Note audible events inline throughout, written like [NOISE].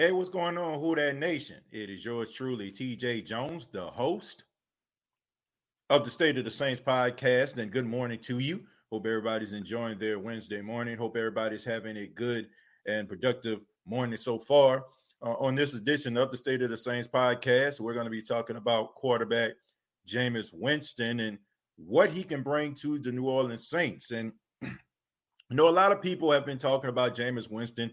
Hey, what's going on, Who That Nation? It is yours truly, TJ Jones, the host of the State of the Saints podcast. And good morning to you. Hope everybody's enjoying their Wednesday morning. Hope everybody's having a good and productive morning so far. Uh, on this edition of the State of the Saints podcast, we're going to be talking about quarterback Jameis Winston and what he can bring to the New Orleans Saints. And [CLEARS THROAT] you know, a lot of people have been talking about Jameis Winston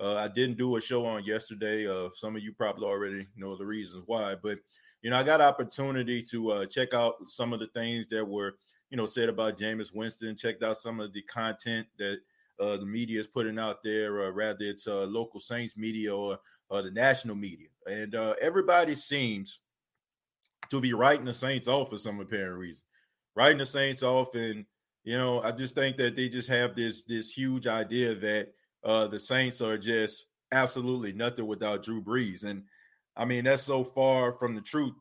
uh, I didn't do a show on yesterday. Uh, some of you probably already know the reasons why, but you know, I got opportunity to uh, check out some of the things that were, you know, said about Jameis Winston. Checked out some of the content that uh, the media is putting out there, or rather, it's uh, local Saints media or, the national media, and uh, everybody seems to be writing the Saints off for some apparent reason. Writing the Saints off, and you know, I just think that they just have this this huge idea that uh, the Saints are just absolutely nothing without Drew Brees. And I mean, that's so far from the truth.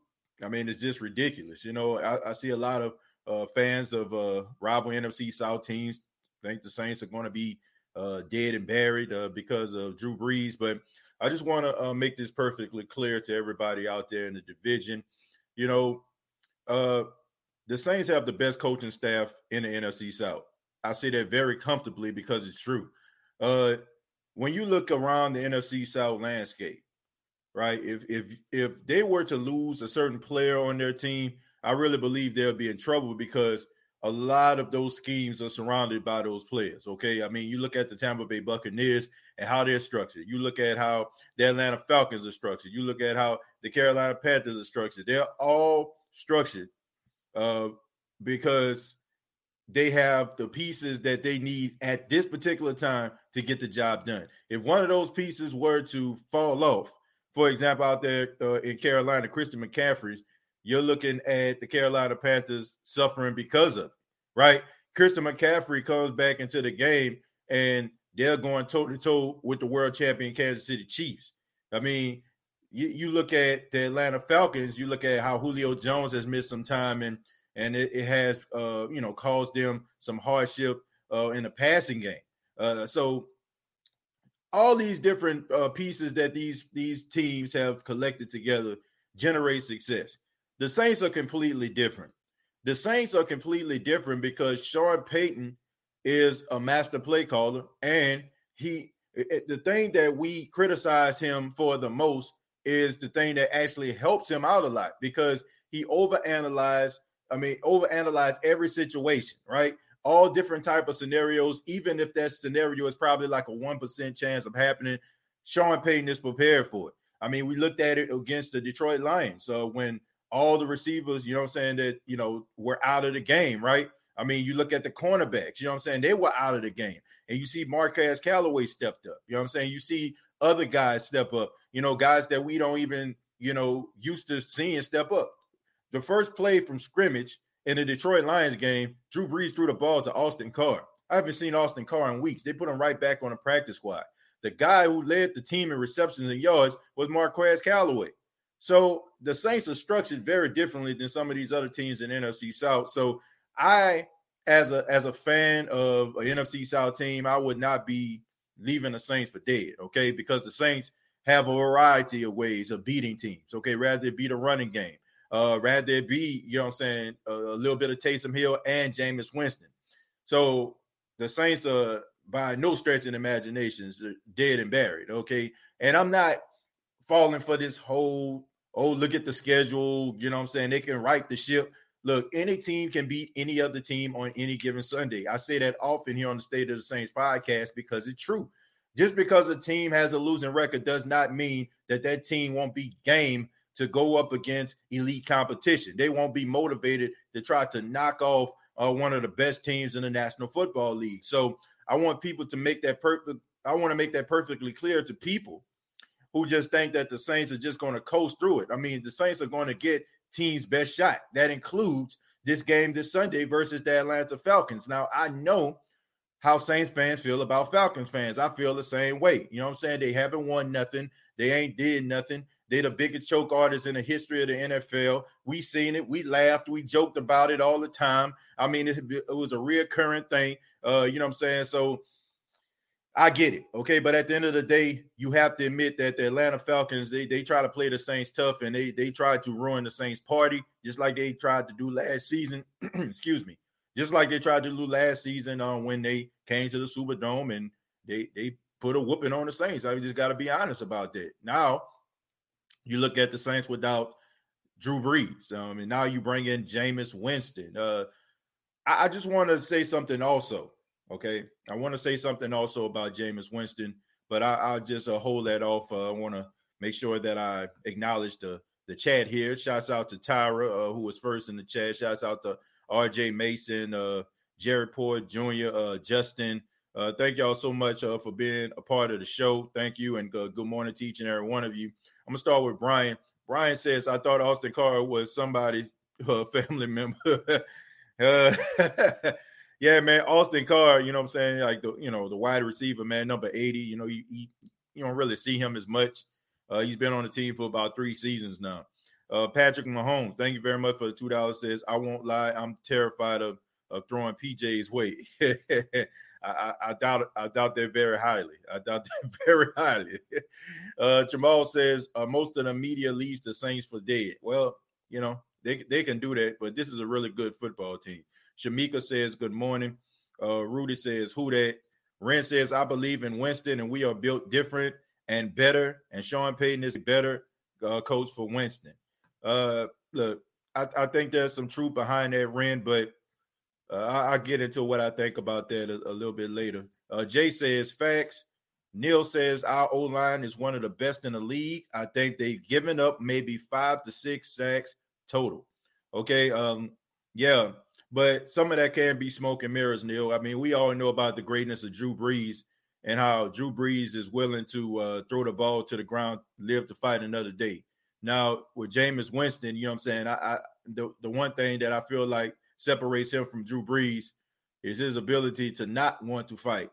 I mean, it's just ridiculous. You know, I, I see a lot of uh, fans of uh, rival NFC South teams think the Saints are going to be uh, dead and buried uh, because of Drew Brees. But I just want to uh, make this perfectly clear to everybody out there in the division. You know, uh, the Saints have the best coaching staff in the NFC South. I say that very comfortably because it's true. Uh, when you look around the NFC South landscape, right? If if if they were to lose a certain player on their team, I really believe they'll be in trouble because a lot of those schemes are surrounded by those players. Okay. I mean, you look at the Tampa Bay Buccaneers and how they're structured. You look at how the Atlanta Falcons are structured. You look at how the Carolina Panthers are structured. They're all structured uh, because they have the pieces that they need at this particular time to get the job done. If one of those pieces were to fall off, for example, out there uh, in Carolina, Christian McCaffrey, you're looking at the Carolina Panthers suffering because of right? Christian McCaffrey comes back into the game and they're going toe to toe with the world champion Kansas City Chiefs. I mean, you, you look at the Atlanta Falcons, you look at how Julio Jones has missed some time and – and it, it has uh, you know caused them some hardship uh, in the passing game. Uh, so all these different uh, pieces that these these teams have collected together generate success. The Saints are completely different. The Saints are completely different because Sean Payton is a master play caller, and he it, the thing that we criticize him for the most is the thing that actually helps him out a lot because he overanalyzed I mean, overanalyze every situation, right? All different type of scenarios, even if that scenario is probably like a 1% chance of happening, Sean Payton is prepared for it. I mean, we looked at it against the Detroit Lions. So when all the receivers, you know I'm saying, that, you know, were out of the game, right? I mean, you look at the cornerbacks, you know I'm saying? They were out of the game. And you see Marquez Callaway stepped up. You know I'm saying? You see other guys step up, you know, guys that we don't even, you know, used to seeing step up. The first play from scrimmage in the Detroit Lions game, Drew Brees threw the ball to Austin Carr. I haven't seen Austin Carr in weeks. They put him right back on the practice squad. The guy who led the team in receptions and yards was Marquez Callaway. So the Saints are structured very differently than some of these other teams in NFC South. So I, as a as a fan of an NFC South team, I would not be leaving the Saints for dead. Okay, because the Saints have a variety of ways of beating teams. Okay, rather beat a running game, uh, rather be, you know what I'm saying, a, a little bit of Taysom Hill and Jameis Winston. So the Saints are by no stretch of imaginations dead and buried. Okay. And I'm not falling for this whole, oh, look at the schedule. You know what I'm saying? They can right the ship. Look, any team can beat any other team on any given Sunday. I say that often here on the State of the Saints podcast because it's true. Just because a team has a losing record does not mean that that team won't be game to go up against elite competition. They won't be motivated to try to knock off uh, one of the best teams in the National Football League. So I want people to make that perfect. I want to make that perfectly clear to people who just think that the Saints are just going to coast through it. I mean, the Saints are going to get team's best shot. That includes this game this Sunday versus the Atlanta Falcons. Now, I know how Saints fans feel about Falcons fans. I feel the same way. You know what I'm saying? They haven't won nothing. They ain't did nothing. They're the biggest choke artists in the history of the NFL. We seen it. We laughed. We joked about it all the time. I mean, it, it was a reoccurring thing. Uh, you know what I'm saying? So I get it. Okay. But at the end of the day, you have to admit that the Atlanta Falcons, they, they try to play the Saints tough and they they tried to ruin the Saints party, just like they tried to do last season. [CLEARS THROAT] Excuse me. Just like they tried to do last season um, when they came to the Superdome and they they put a whooping on the Saints. I just got to be honest about that. Now, you look at the Saints without Drew Brees, um, and now you bring in Jameis Winston. Uh, I, I just want to say something also. Okay, I want to say something also about Jameis Winston, but I, will just uh, hold that off. Uh, I want to make sure that I acknowledge the the chat here. Shouts out to Tyra, uh, who was first in the chat. Shouts out to RJ Mason, uh, Jared Port Jr., uh, Justin. Uh, thank y'all so much uh, for being a part of the show. Thank you, and good morning to each and every one of you. I'm gonna start with Brian. Brian says, "I thought Austin Carr was somebody's [LAUGHS] uh, family member." [LAUGHS] uh, [LAUGHS] yeah, man, Austin Carr. You know what I'm saying? Like the you know the wide receiver, man, number 80. You know you you, you don't really see him as much. Uh, he's been on the team for about three seasons now. Uh, Patrick Mahomes, thank you very much for the two dollars. Says, "I won't lie, I'm terrified of of throwing PJ's way." I, I, doubt I doubt that very highly. I doubt [LAUGHS] that very highly. Uh, Jamal says uh, most of the media leaves the Saints for dead. Well, you know they they can do that, but this is a really good football team. Shamika says good morning. Uh, Rudy says who that. Ren says I believe in Winston and we are built different and better. And Sean Payton is a better uh, coach for Winston. Uh, look, I, I think there's some truth behind that, Ren, but uh, I, will get into what I think about that a, a little bit later. Uh, Jay says facts. Neil says our O line is one of the best in the league. I think they've given up maybe five to six sacks total. Okay. Um, yeah, but some of that can be smoke and mirrors, Neil. I mean, we all know about the greatness of Drew Brees and how Drew Brees is willing to uh, throw the ball to the ground, live to fight another day. Now, with Jameis Winston, you know what I'm saying? I, I the, the one thing that I feel like separates him from Drew Brees is his ability to not want to fight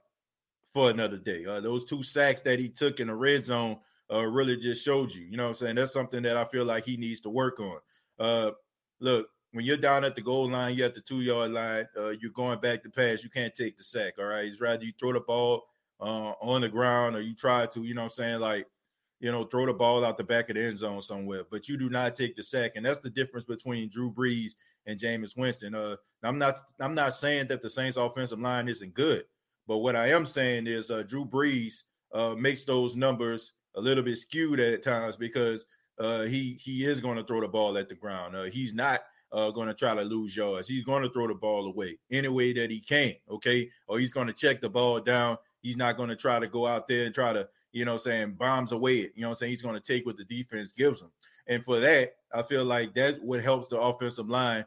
for another day. Uh, those two sacks that he took in the red zone uh, really just showed you. You know what I'm saying? That's something that I feel like he needs to work on. Uh, look, when you're down at the goal line, you're at the two yard line, uh, you're going back to pass, you can't take the sack. All right. It's rather you throw the ball uh, on the ground or you try to, you know what I'm saying? Like, you know, throw the ball out the back of the end zone somewhere, but you do not take the sack. And that's the difference between Drew Brees and Jameis Winston. Uh, I'm not I'm not saying that the Saints offensive line isn't good, but what I am saying is uh, Drew Brees uh, makes those numbers a little bit skewed at times because uh, he he is going to throw the ball at the ground. Uh, he's not uh, going to try to lose yards. He's going to throw the ball away any way that he can. Okay, or he's going to check the ball down. He's not going to try to go out there and try to you know saying bombs away it. You know I'm saying he's going to take what the defense gives him. And for that, I feel like that's what helps the offensive line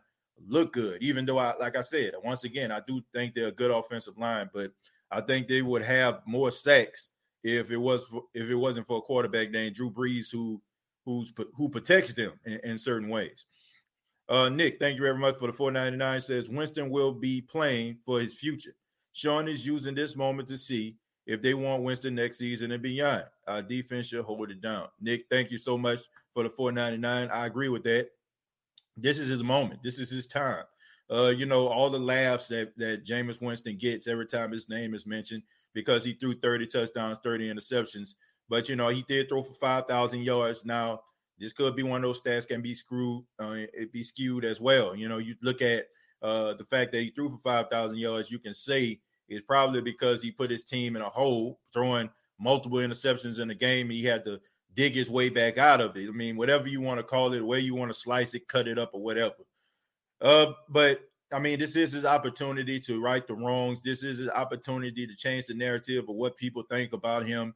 look good. Even though I, like I said, once again, I do think they're a good offensive line, but I think they would have more sacks if it was for, if it wasn't for a quarterback named Drew Brees who who's who protects them in, in certain ways. Uh, Nick, thank you very much for the 499. Says Winston will be playing for his future. Sean is using this moment to see if they want Winston next season and beyond. Our defense should hold it down. Nick, thank you so much for the 499. I agree with that. This is his moment. This is his time. Uh, you know, all the laughs that that Jameis Winston gets every time his name is mentioned because he threw 30 touchdowns, 30 interceptions. But you know, he did throw for 5,000 yards. Now, this could be one of those stats can be screwed, uh, it be skewed as well. You know, you look at uh, the fact that he threw for 5,000 yards, you can say it's probably because he put his team in a hole, throwing multiple interceptions in the game. He had to dig his way back out of it. I mean, whatever you want to call it, the way you want to slice it, cut it up, or whatever. Uh, but I mean, this is his opportunity to right the wrongs. This is his opportunity to change the narrative of what people think about him.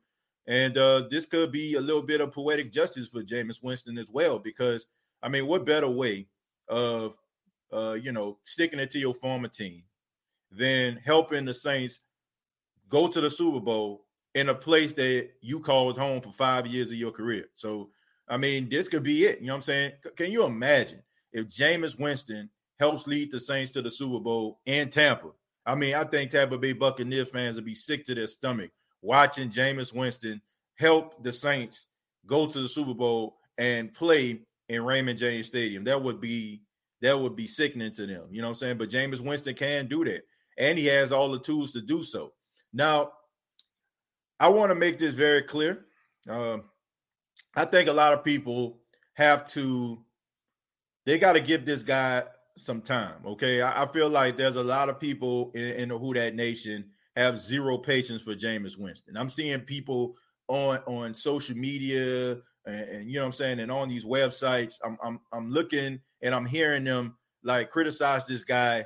And uh, this could be a little bit of poetic justice for Jameis Winston as well, because I mean, what better way of uh, you know sticking it to your former team than helping the Saints go to the Super Bowl in a place that you called home for five years of your career. So, I mean, this could be it. You know what I'm saying? Can you imagine if Jameis Winston helps lead the Saints to the Super Bowl in Tampa? I mean, I think Tampa Bay Buccaneers fans would be sick to their stomach watching Jameis Winston help the Saints go to the Super Bowl and play in Raymond James Stadium. That would be that would be sickening to them. You know what I'm saying? But Jameis Winston can do that, and he has all the tools to do so. Now, I want to make this very clear. Uh, I think a lot of people have to, they got to give this guy some time. Okay. I, I, feel like there's a lot of people in, in the Who That Nation have zero patience for Jameis Winston. I'm seeing people on on social media and, and, you know what I'm saying, and on these websites. I'm I'm I'm looking and I'm hearing them like criticize this guy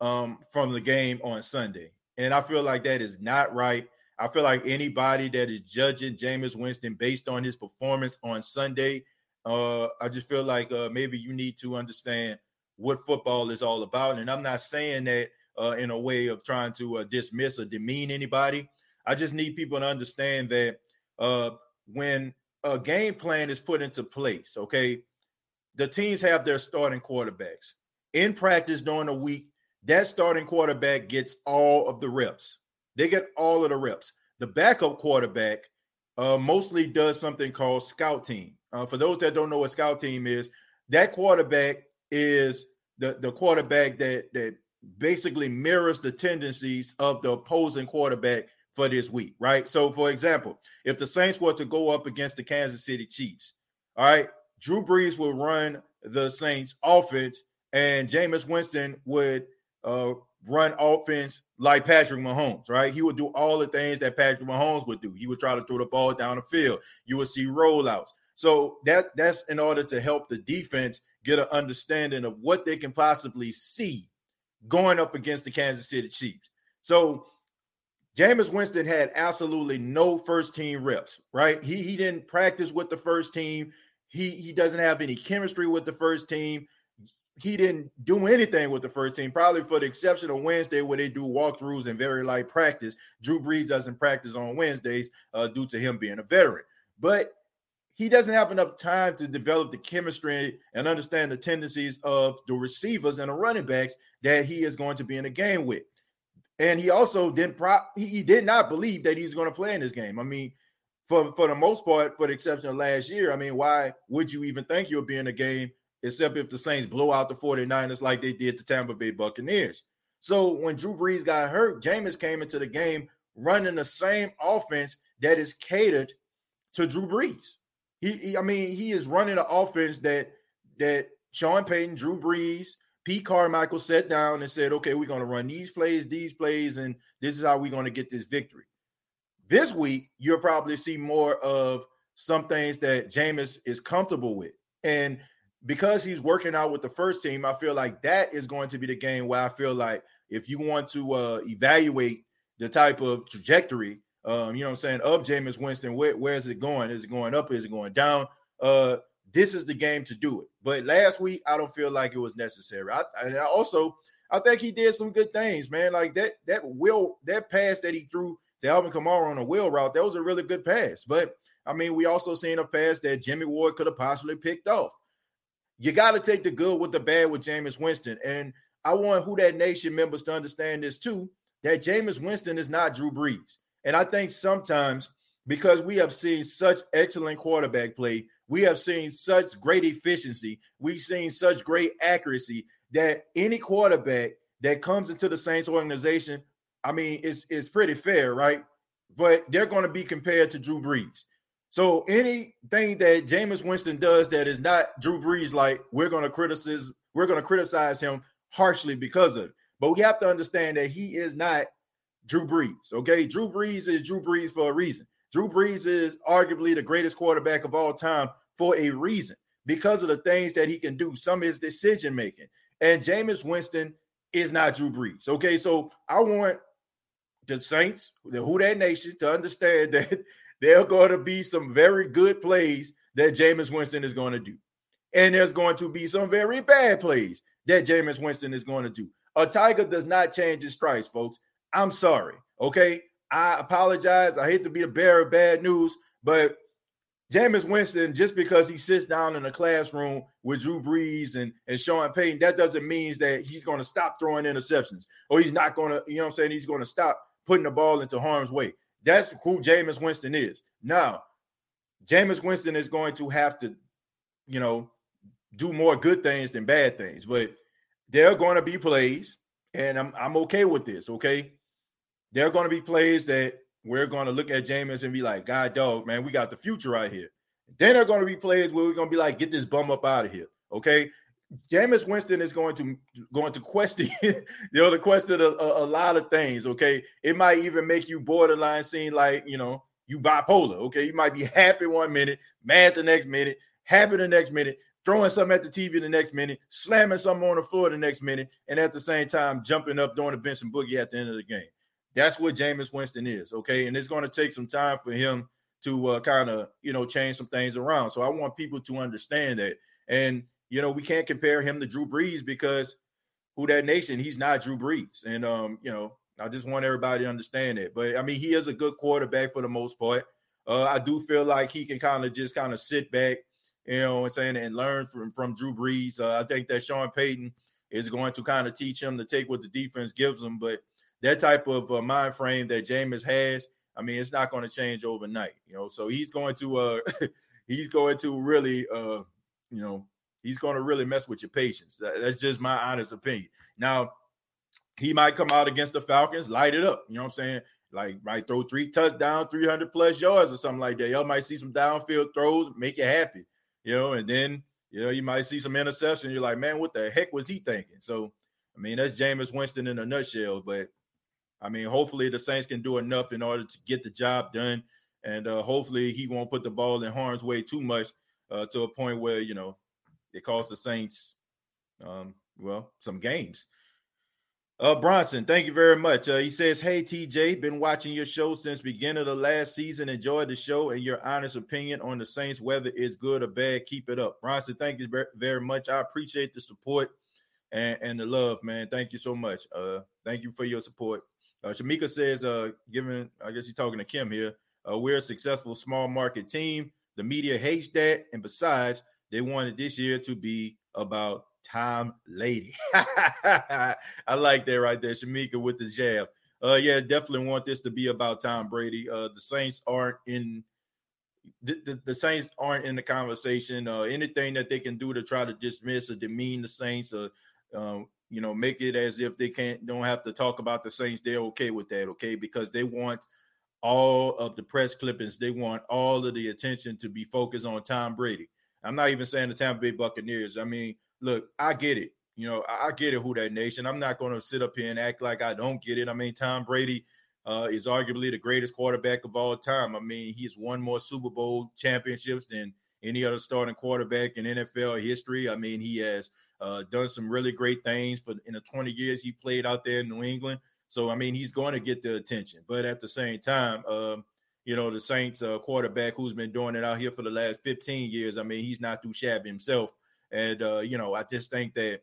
um from the game on Sunday. And I feel like that is not right. I feel like anybody that is judging Jameis Winston based on his performance on Sunday, uh, I just feel like uh, maybe you need to understand what football is all about. And I'm not saying that uh, in a way of trying to uh, dismiss or demean anybody. I just need people to understand that uh, when a game plan is put into place, okay, the teams have their starting quarterbacks. In practice during the week, that starting quarterback gets all of the reps. They get all of the reps. The backup quarterback uh, mostly does something called scout team. Uh, for those that don't know what scout team is, that quarterback is the, the quarterback that that basically mirrors the tendencies of the opposing quarterback for this week, right? So, for example, if the Saints were to go up against the Kansas City Chiefs, all right, Drew Brees would run the Saints offense, and Jameis Winston would uh, run offense like Patrick Mahomes, right? He would do all the things that Patrick Mahomes would do. He would try to throw the ball down the field. You would see rollouts. So that that's in order to help the defense get an understanding of what they can possibly see going up against the Kansas City Chiefs. So Jameis Winston had absolutely no first team reps, right? He he didn't practice with the first team. He he doesn't have any chemistry with the first team. He didn't do anything with the first team, probably for the exception of Wednesday where they do walkthroughs and very light practice. Drew Brees doesn't practice on Wednesdays uh, due to him being a veteran. But he doesn't have enough time to develop the chemistry and understand the tendencies of the receivers and the running backs that he is going to be in a game with. And he also didn't pro- he did not believe that he was going to play in this game. I mean, for for the most part, for the exception of last year, I mean, why would you even think you'll be in a game except if the Saints blow out the 49ers like they did the Tampa Bay Buccaneers? So when Drew Brees got hurt, Jameis came into the game running the same offense that is catered to Drew Brees. He, he, I mean, he is running an offense that that Sean Payton, Drew Brees, Pete Carmichael sat down and said, "Okay, we're going to run these plays, these plays, and this is how we're going to get this victory." This week, you'll probably see more of some things that Jameis is comfortable with, and because he's working out with the first team, I feel like that is going to be the game where I feel like if you want to uh, evaluate the type of trajectory um, you know what I'm saying, of Jameis Winston. Where, where is it going? Is it going up? Is it going down? Uh, this is the game to do it. But last week, I don't feel like it was necessary. I, and I also, I think he did some good things, man. Like that, that will, that pass that he threw to Alvin Kamara on a wheel route, that was a really good pass. But I mean, we also seen a pass that Jimmy Ward could have possibly picked off. You got to take the good with the bad with Jameis Winston. And I want Who That Nation members to understand this too, that Jameis Winston is not Drew Brees. And I think sometimes because we have seen such excellent quarterback play, we have seen such great efficiency, we've seen such great accuracy that any quarterback that comes into the Saints organization, I mean, it's, it's pretty fair, right? But they're going to be compared to Drew Brees. So anything that Jameis Winston does that is not Drew Brees, like we're to criticize, we're to criticize him harshly because of it. But we have to understand that he is not Drew Brees. Okay, Drew Brees is Drew Brees for a reason. Drew Brees is arguably the greatest quarterback of all time for a reason because of the things that he can do, some of his decision making. And Jameis Winston is not Drew Brees. Okay, so I want the Saints, the Who That Nation, to understand [LAUGHS] that there are going to be some very good plays that Jameis Winston is going to do. And there's going to be some very bad plays that Jameis Winston is going to do. A tiger does not change his stripes, folks. I'm sorry. Okay. I apologize. I hate to be a bearer of bad news, but Jameis Winston, just because he sits down in a classroom with Drew Brees and, and Sean Payton, that doesn't mean that he's going to stop throwing interceptions or he's not going to, you know what I'm saying? He's going to stop putting the ball into harm's way. That's who Jameis Winston is. Now, Jameis Winston is going to have to, you know, do more good things than bad things, but there are going to be plays, and I'm I'm okay with this. Okay, there are going to be plays that we're going to look at Jameis and be like, God, dog, man, we got the future right here. Then there are going to be plays where we're going to be like, get this bum up out of here. Okay. Jameis Winston is going to going to question, you know, to question a, a, a, lot of things. Okay, it might even make you borderline seem like you know you bipolar. Okay, you might be happy one minute, mad the next minute, happy the next minute, throwing something at the TV the next minute, slamming something on the floor the next minute, and at the same time jumping up doing a Benson boogie at the end of the game. That's what Jameis Winston is. Okay, and it's going to take some time for him to uh, kind of you know change some things around. So I want people to understand that and you know, we can't compare him to Drew Brees because who that nation, he's not Drew Brees. And um, you know, I just want everybody to understand that. But I mean, he is a good quarterback for the most part. Uh, I do feel like he can kind of just kind of sit back, you know, and saying and learn from from Drew Brees. Uh, I think that Sean Payton is going to kind of teach him to take what the defense gives him. But that type of uh, mind frame that Jameis has, I mean, it's not going to change overnight, you know. So he's going to uh [LAUGHS] he's going to really uh you know he's going to really mess with your patience. That's just my honest opinion. Now, he might come out against the Falcons, light it up. You know what I'm saying? Like, might throw three touchdowns, 300 plus yards or something like that. Y'all might see some downfield throws, make you happy, you know, and then, you know, you might see some interception. You're like, man, what the heck was he thinking? So, I mean, that's Jameis Winston in a nutshell. But, I mean, hopefully the Saints can do enough in order to get the job done. And uh, hopefully he won't put the ball in harm's way too much uh, to a point where, you know, it cost the Saints, um, well, some games. Uh, Bronson, thank you very much. Uh, he says, "Hey TJ, been watching your show since beginning of the last season. Enjoyed the show and your honest opinion on the Saints, whether it's good or bad. Keep it up, Bronson. Thank you very much. I appreciate the support and, and the love, man. Thank you so much. Uh, thank you for your support." Uh, Shamika says, "Uh, given I guess you're talking to Kim here. Uh, we're a successful small market team. The media hates that, and besides, they wanted this year to be about Tom Lady. [LAUGHS] I like that right there, Shamika with the jab. Uh, yeah, definitely want this to be about Tom Brady. Uh, the Saints aren't in the, the, the, Saints aren't in the conversation. Uh, anything that they can do to try to dismiss or demean the Saints, or um, you know, make it as if they can't don't have to talk about the Saints, they're okay with that, okay? Because they want all of the press clippings, they want all of the attention to be focused on Tom Brady. I'm not even saying the Tampa Bay Buccaneers. I mean, look, I get it. You know, I get it, who that nation. I'm not going to sit up here and act like I don't get it. I mean, Tom Brady uh, is arguably the greatest quarterback of all time. I mean, he's won more Super Bowl championships than any other starting quarterback in NFL history. I mean, he has uh, done some really great things for in the 20 years he played out there in New England. So, I mean, he's going to get the attention. But at the same time, um, you know, the Saints uh, quarterback who's been doing it out here for the last 15 years. I mean, he's not too shabby himself. And, uh, you know, I just think that,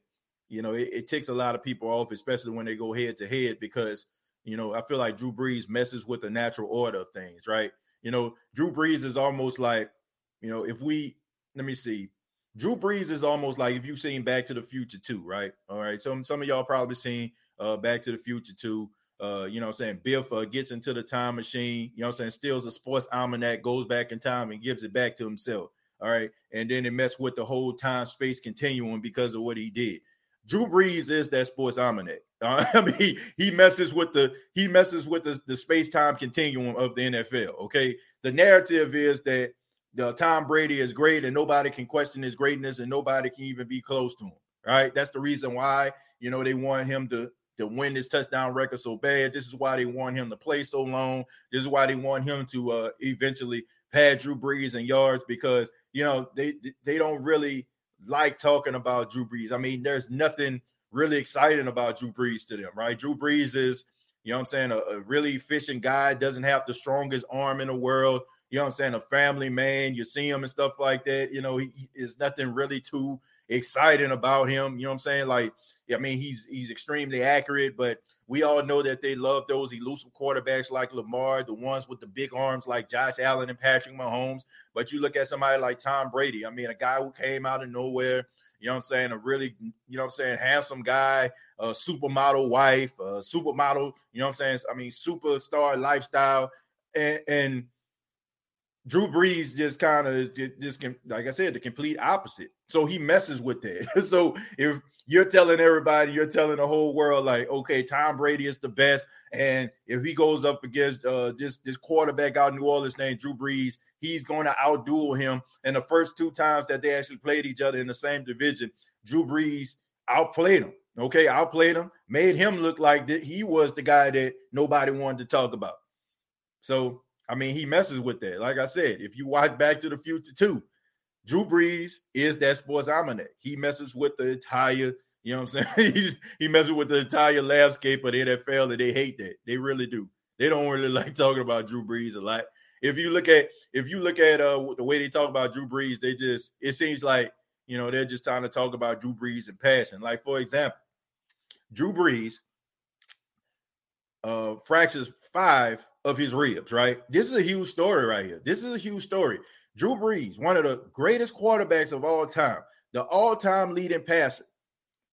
you know, it, it, takes a lot of people off, especially when they go head to head, because, you know, I feel like Drew Brees messes with the natural order of things, right? You know, Drew Brees is almost like, you know, if we, let me see, Drew Brees is almost like if you've seen Back to the Future too, right? All right. Some some of y'all probably seen uh Back to the Future too uh, you know what I'm saying, Biff uh, gets into the time machine, you know I'm saying, steals a sports almanac, goes back in time and gives it back to himself. All right. And then it messed with the whole time space continuum because of what he did. Drew Brees is that sports almanac. Uh, [LAUGHS] I mean, he, he messes with the he messes with the, the space time continuum of the NFL. Okay, the narrative is that the Tom Brady is great and nobody can question his greatness and nobody can even be close to him. Right? That's the reason why you know they want him to to win this touchdown record so bad. This is why they want him to play so long. This is why they want him to uh, eventually pad Drew Brees in yards because you know they they don't really like talking about Drew Brees. I mean, there's nothing really exciting about Drew Brees to them, right? Drew Brees is, you know I'm saying, a, a really efficient guy, doesn't have the strongest arm in the world. You know I'm saying? A family man, you see him and stuff like that. You know, he, he is nothing really too exciting about him. You know I'm saying? Like I mean, he's he's extremely accurate, but we all know that they love those elusive quarterbacks like Lamar, the ones with the big arms like Josh Allen and Patrick Mahomes. But you look at somebody like Tom Brady. I mean, a guy who came out of nowhere. You know what I'm saying? A really, you know what I'm saying, handsome guy, a supermodel wife, a supermodel, you know what I'm saying? I mean, superstar lifestyle. And, and Drew Brees just kind of just, just like I said, the complete opposite. So he messes with that. [LAUGHS] so if you're telling everybody, you're telling the whole world, like, okay, Tom Brady is the best. And if he goes up against uh, this, this quarterback out in New Orleans named Drew Brees, he's going to outduel him. And the first two times that they actually played each other in the same division, Drew Brees outplayed him. Okay, outplayed him, made him look like that he was the guy that nobody wanted to talk about. So, I mean, he messes with that. Like I said, if you watch Back to the Future too, Drew Brees is that sports almanac. He messes with the entire, you know what I'm saying? [LAUGHS] He messes with the entire landscape of the NFL, and they hate that. They really do. They don't really [LAUGHS] like talking about Drew Brees a lot. If you look at if you look at uh, the way they talk about Drew Brees, they just it seems like you know they're just trying to talk about Drew Brees and passing. Like for example, Drew Brees uh, fractures five of his ribs. Right, this is a huge story right here. This is a huge story. Drew Brees, one of the greatest quarterbacks of all time, the all-time leading passer.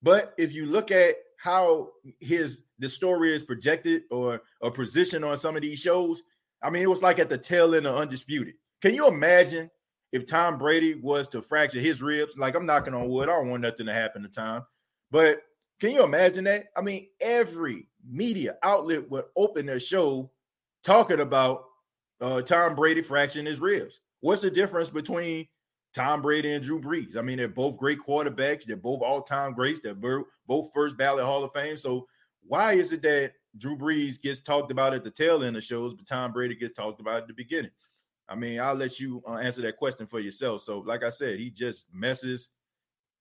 But if you look at how his the story is projected or a position on some of these shows, I mean, it was like at the tail end of Undisputed. Can you imagine if Tom Brady was to fracture his ribs? Like, I'm knocking on wood. I don't want nothing to happen to Tom. But can you imagine that? I mean, every media outlet would open their show talking about uh, Tom Brady fracturing his ribs. What's the difference between Tom Brady and Drew Brees? I mean, they're both great quarterbacks. They're both all-time greats. They're both first ballot Hall of Fame. So why is it that Drew Brees gets talked about at the tail end of shows, but Tom Brady gets talked about at the beginning? I mean, I'll let you uh, answer that question for yourself. So, like I said, he just messes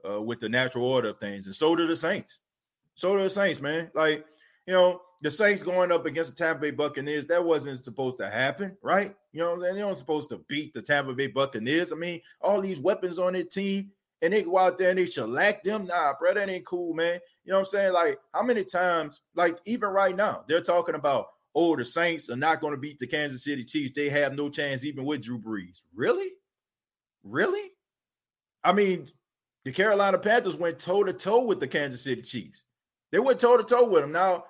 uh, with the natural order of things, and so do the Saints. So do the Saints, man. Like, you know, the Saints going up against the Tampa Bay Buccaneers, that wasn't supposed to happen, right? You know, they weren't supposed to beat the Tampa Bay Buccaneers. I mean, all these weapons on their team, and they go out there and they shellac them. Nah, bro, that ain't cool, man. You know what I'm saying? Like, how many times, like, even right now, they're talking about, oh, the Saints are not going to beat the Kansas City Chiefs. They have no chance even with Drew Brees. Really? Really? I mean, the Carolina Panthers went toe to toe with the Kansas City Chiefs. They went toe to toe with them. Now,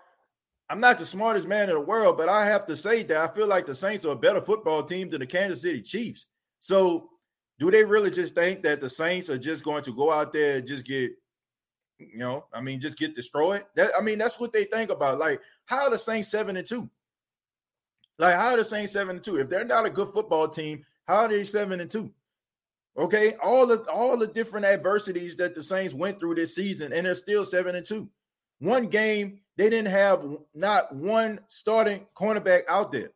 I'm not the smartest man in the world, but I have to say that I feel like the Saints are a better football team than the Kansas City Chiefs. So, do they really just think that the Saints are just going to go out there and just get, you know, I mean, just get destroyed? That I mean, that's what they think about. Like, how are the Saints seven and two? Like, how are the Saints seven and two? If they're not a good football team, how are they seven and two? Okay, all the all the different adversities that the Saints went through this season, and they're still seven and two. One game they didn't have not one starting cornerback out there.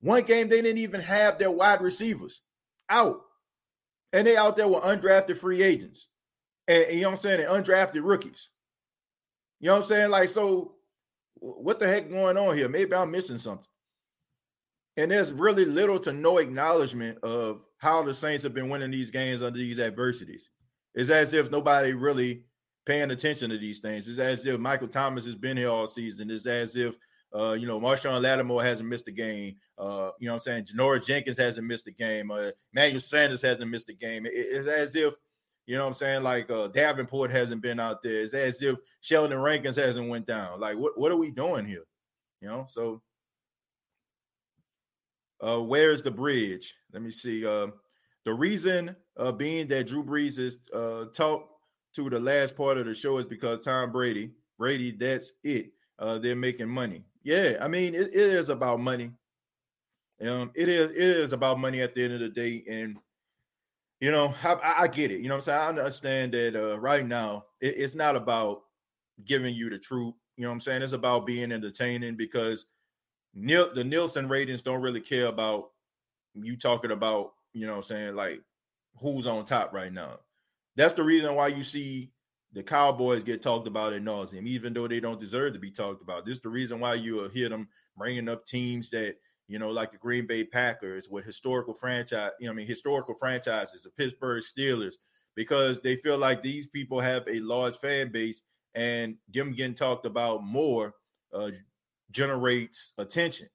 One game they didn't even have their wide receivers out. And they out there with undrafted free agents. And, and you know what I'm saying? And undrafted rookies. You know what I'm saying? Like, so what the heck going on here? Maybe I'm missing something. And there's really little to no acknowledgement of how the Saints have been winning these games under these adversities. It's as if nobody really paying attention to these things. It's as if Michael Thomas has been here all season. It's as if uh, you know, Marshon Lattimore hasn't missed a game. Uh, you know what I'm saying? Janoris Jenkins hasn't missed a game. Uh, Manuel Sanders hasn't missed a game. It, it's as if, you know what I'm saying, like uh, Davenport hasn't been out there. It's as if Sheldon Rankins hasn't went down. Like, what, what are we doing here? You know, so uh, where's the bridge? Let me see. Uh, the reason uh, being that Drew Brees is uh, taught to the last part of the show is because Tom Brady, Brady, that's it. Uh, they're making money. Yeah, I mean, it, it is about money. Um, it is it is about money at the end of the day, and you know, I, I get it. You know, I'm saying I understand that uh, right now it, it's not about giving you the truth. You know, what I'm saying it's about being entertaining because Neil, the Nielsen ratings don't really care about you talking about. You know, I'm saying like who's on top right now. That's the reason why you see the Cowboys get talked about in nauseum, even though they don't deserve to be talked about. This is the reason why you hear them bringing up teams that you know, like the Green Bay Packers with historical franchise, you know, I mean, historical franchises, the Pittsburgh Steelers, because they feel like these people have a large fan base and them getting talked about more uh, generates attention.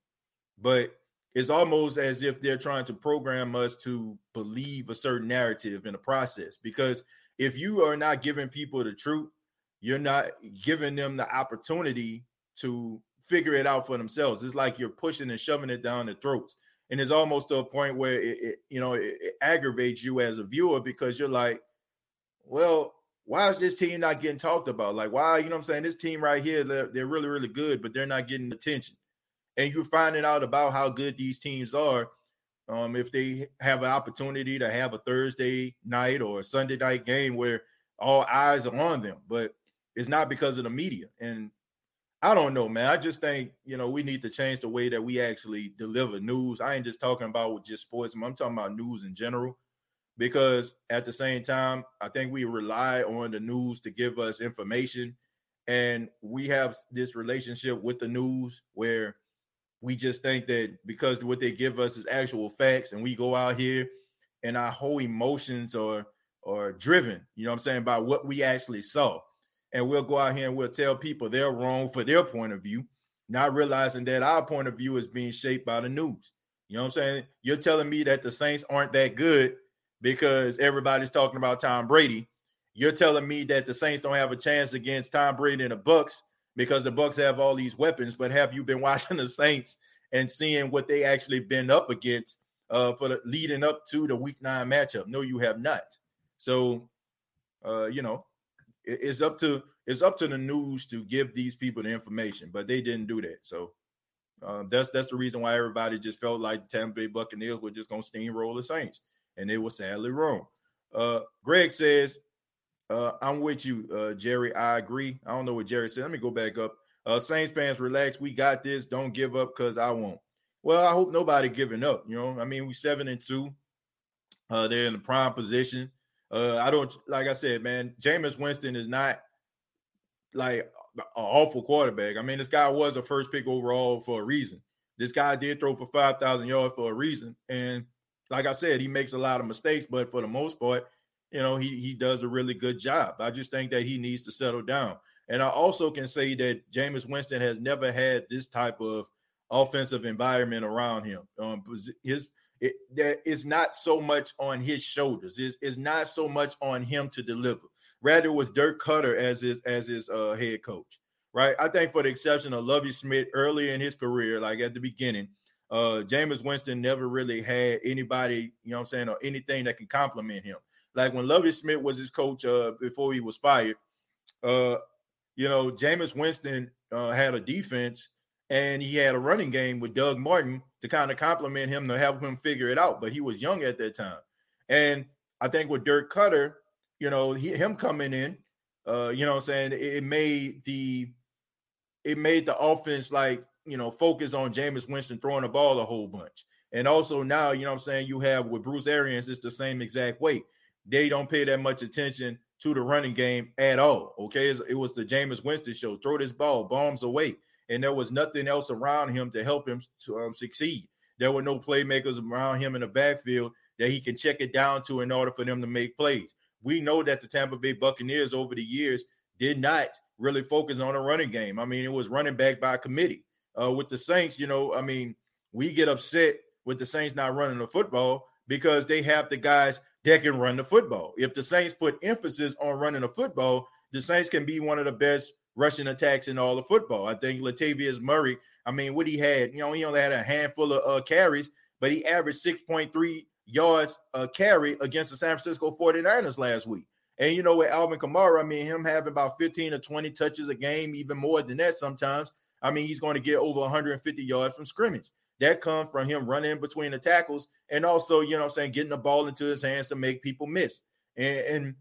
But it's almost as if they're trying to program us to believe a certain narrative in the process. Because if you are not giving people the truth, you're not giving them the opportunity to figure it out for themselves. It's like you're pushing and shoving it down their throats. And it's almost to a point where it, it you know it, it aggravates you as a viewer because you're like, well, why is this team not getting talked about? Like, why, you know I'm saying? This team right here, they're, they're really, really good, but they're not getting attention. And you're finding out about how good these teams are um, if they have an opportunity to have a Thursday night or a Sunday night game where all eyes are on them. But it's not because of the media. And I don't know, man. I just think, you know, we need to change the way that we actually deliver news. I ain't just talking about just sports, I'm talking about news in general because at the same time, I think we rely on the news to give us information. And we have this relationship with the news where we just think that because what they give us is actual facts, and we go out here and our whole emotions are are driven, you know what I'm saying, by what we actually saw. And we'll go out here and we'll tell people they're wrong for their point of view, not realizing that our point of view is being shaped by the news. You know what I'm saying? You're telling me that the Saints aren't that good because everybody's talking about Tom Brady. You're telling me that the Saints don't have a chance against Tom Brady and the Bucks because the Bucks have all these weapons. But have you been [LAUGHS] watching the Saints and seeing what they actually been up against uh, for the leading up to the Week Nine matchup? No, you have not. So, uh, you know, it, it's up to it's up to the news to give these people the information, but they didn't do that. So. Uh, that's that's the reason why everybody just felt like Tampa Bay Buccaneers were just gonna steamroll the Saints and they were sadly wrong. Uh, Greg says, uh, I'm with you, uh, Jerry. I agree. I don't know what Jerry said. Let me go back up. Uh, Saints fans, relax. We got this. Don't give up because I won't. Well, I hope nobody giving up. You know, I mean, we seven and two. Uh, they're in the prime position. Uh, I don't like I said, man. Jameis Winston is not like an awful quarterback. I mean, this guy was a first pick overall for a reason. This guy did throw for five thousand yards for a reason, and like I said, he makes a lot of mistakes, but for the most part, you know, he he does a really good job. I just think that he needs to settle down. And I also can say that Jameis Winston has never had this type of offensive environment around him. Um, his it, that is not so much on his shoulders. Is is not so much on him to deliver. Rather, was Dirk Koetter as his as his uh, head coach. Right. I think for the exception of Lovie Smith early in his career, like at the beginning, uh Jameis Winston never really had anybody, you know what I'm saying, or anything that can compliment him. Like when Lovie Smith was his coach uh before he was fired, uh, you know, Jameis Winston uh, had a defense and he had a running game with Doug Martin to kind of compliment him to help him figure it out. But he was young at that time. And I think with Dirk Koetter, you know, he, him coming in, uh, you know I'm saying, it, it made the it made the offense like you know, focus on Jameis Winston throwing the ball a whole bunch. And also now, you know I'm saying, you have with Bruce Arians, it's the same exact way. They don't pay that much attention to the running game at all. Okay. It was the Jameis Winston show. Throw this ball, bombs away. And there was nothing else around him to help him to um, succeed. There were no playmakers around him in the backfield that he can check it down to in order for them to make plays. We know that the Tampa Bay Buccaneers over the years did not really focus on a running game. I mean, it was running back by committee uh, with the Saints, you know, I mean, we get upset with the Saints not running the football because they have the guys that can run the football. If the Saints put emphasis on running the football, the Saints can be one of the best rushing attacks in all of football. I think Latavius Murray, I mean, what he had, you know, he only had a handful of uh, carries, but he averaged 6.3 yards a carry against the San Francisco 49ers last week. And you know, with Alvin Kamara, I mean, him having about 15 or 20 touches a game, even more than that sometimes. I mean, he's going to get over 150 yards from scrimmage. That comes from him running between the tackles and also, you know I'm saying, getting the ball into his hands to make people miss. And, and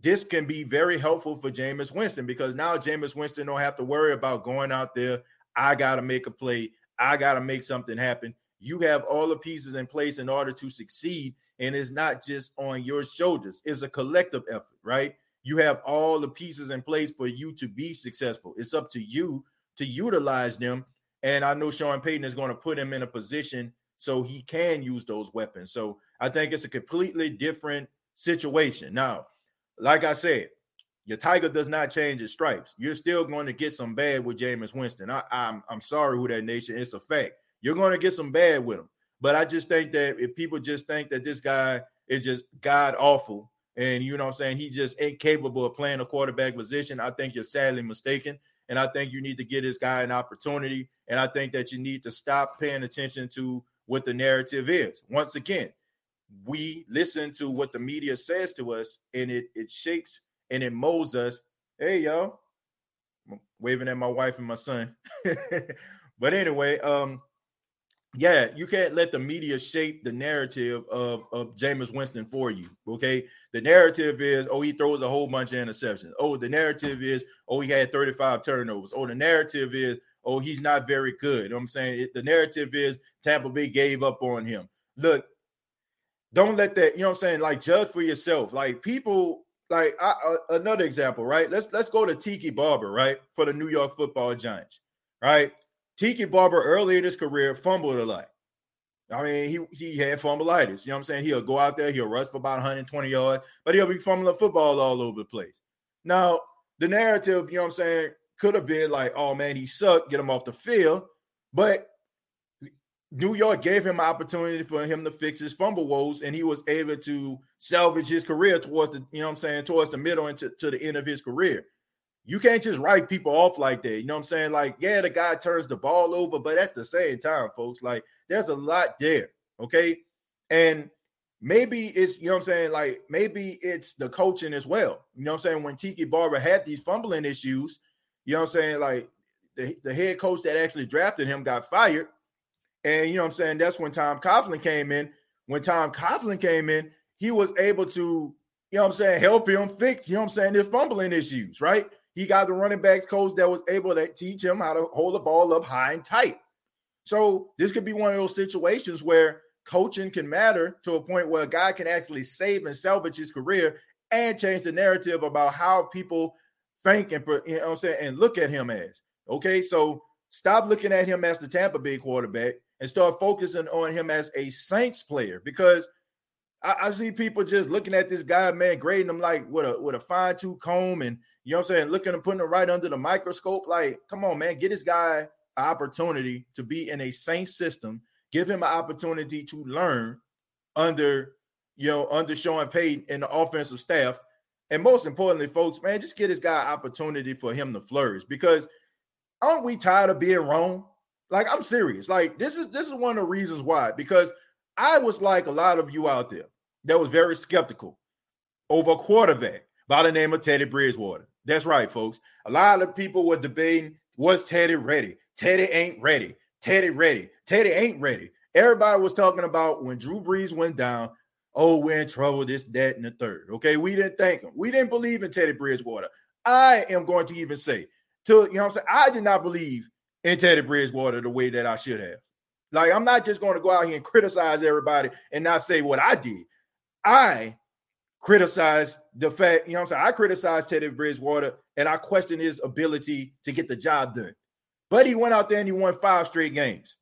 this can be very helpful for Jameis Winston because now Jameis Winston don't have to worry about going out there. I got to make a play. I got to make something happen. You have all the pieces in place in order to succeed. And it's not just on your shoulders, it's a collective effort, right? You have all the pieces in place for you to be successful. It's up to you to utilize them. And I know Sean Payton is going to put him in a position so he can use those weapons. So I think it's a completely different situation. Now, like I said, your tiger does not change its stripes. You're still going to get some bad with Jameis Winston. I, am I'm, I'm sorry Who Dat Nation. It's a fact. You're going to get some bad with him. But I just think that if people just think that this guy is just god awful and you know what I'm saying, he just incapable of playing a quarterback position, I think you're sadly mistaken. And I think you need to give this guy an opportunity. And I think that you need to stop paying attention to what the narrative is. Once again, we listen to what the media says to us, and it it shapes and it molds us. Hey, y'all. I'm waving at my wife and my son. [LAUGHS] but anyway, um, yeah, you can't let the media shape the narrative of, of Jameis Winston for you. Okay. The narrative is, oh, he throws a whole bunch of interceptions. Oh, the narrative is, oh, he had 35 turnovers. Oh, the narrative is, oh, he's not very good. You know I'm saying? It, the narrative is Tampa Bay gave up on him. Look, don't let that, you know what I'm saying? Like, judge for yourself. Like, people, like, I, uh, another example, right? Let's let's go to Tiki Barber, right? For the New York football giants, right? Tiki Barber early in his career fumbled a lot. I mean, he he had fumbleitis. You know what I'm saying? He'll go out there, he'll rush for about 120 yards, but he'll be fumbling football all over the place. Now, the narrative, you know what I'm saying, could have been like, oh man, he sucked, get him off the field. But New York gave him an opportunity for him to fix his fumble woes, and he was able to salvage his career towards the, you know what I'm saying, towards the middle and to, to the end of his career. You can't just write people off like that. You know what I'm saying? Like, yeah, the guy turns the ball over, but at the same time, folks, like there's a lot there. Okay. And maybe it's, you know what I'm saying? Like, maybe it's the coaching as well. You know what I'm saying? When Tiki Barber had these fumbling issues, you know what I'm saying? Like the, the head coach that actually drafted him got fired. And you know what I'm saying? That's when Tom Coughlin came in. When Tom Coughlin came in, he was able to, you know what I'm saying, help him fix, you know what I'm saying, his fumbling issues, right? He got the running backs coach that was able to teach him how to hold the ball up high and tight. So this could be one of those situations where coaching can matter to a point where a guy can actually save and salvage his career and change the narrative about how people think and you know I'm saying and look at him as. Okay, so stop looking at him as the Tampa Bay quarterback and start focusing on him as a Saints player because I, I see people just looking at this guy, man, grading him like with a with a fine tooth comb and you know what I'm saying? Looking and putting it right under the microscope. Like, come on, man, get this guy an opportunity to be in a same system. Give him an opportunity to learn under, you know, under Sean Payton and the offensive staff. And most importantly, folks, man, just get this guy an opportunity for him to flourish because aren't we tired of being wrong? Like, I'm serious. Like, this is this is one of the reasons why. Because I was like a lot of you out there that was very skeptical over a quarterback by the name of Teddy Bridgewater. That's right, folks. A lot of people were debating was Teddy ready? Teddy ain't ready. Teddy ready. Teddy ain't ready. Everybody was talking about when Drew Brees went down. Oh, we're in trouble. This, that, and the third. Okay, we didn't thank him. We didn't believe in Teddy Bridgewater. I am going to even say, to you know, what I'm saying, I did not believe in Teddy Bridgewater the way that I should have. Like, I'm not just going to go out here and criticize everybody and not say what I did. I criticize the fact, you know what I'm saying? I criticize Teddy Bridgewater and I question his ability to get the job done. But he went out there and he won five straight games.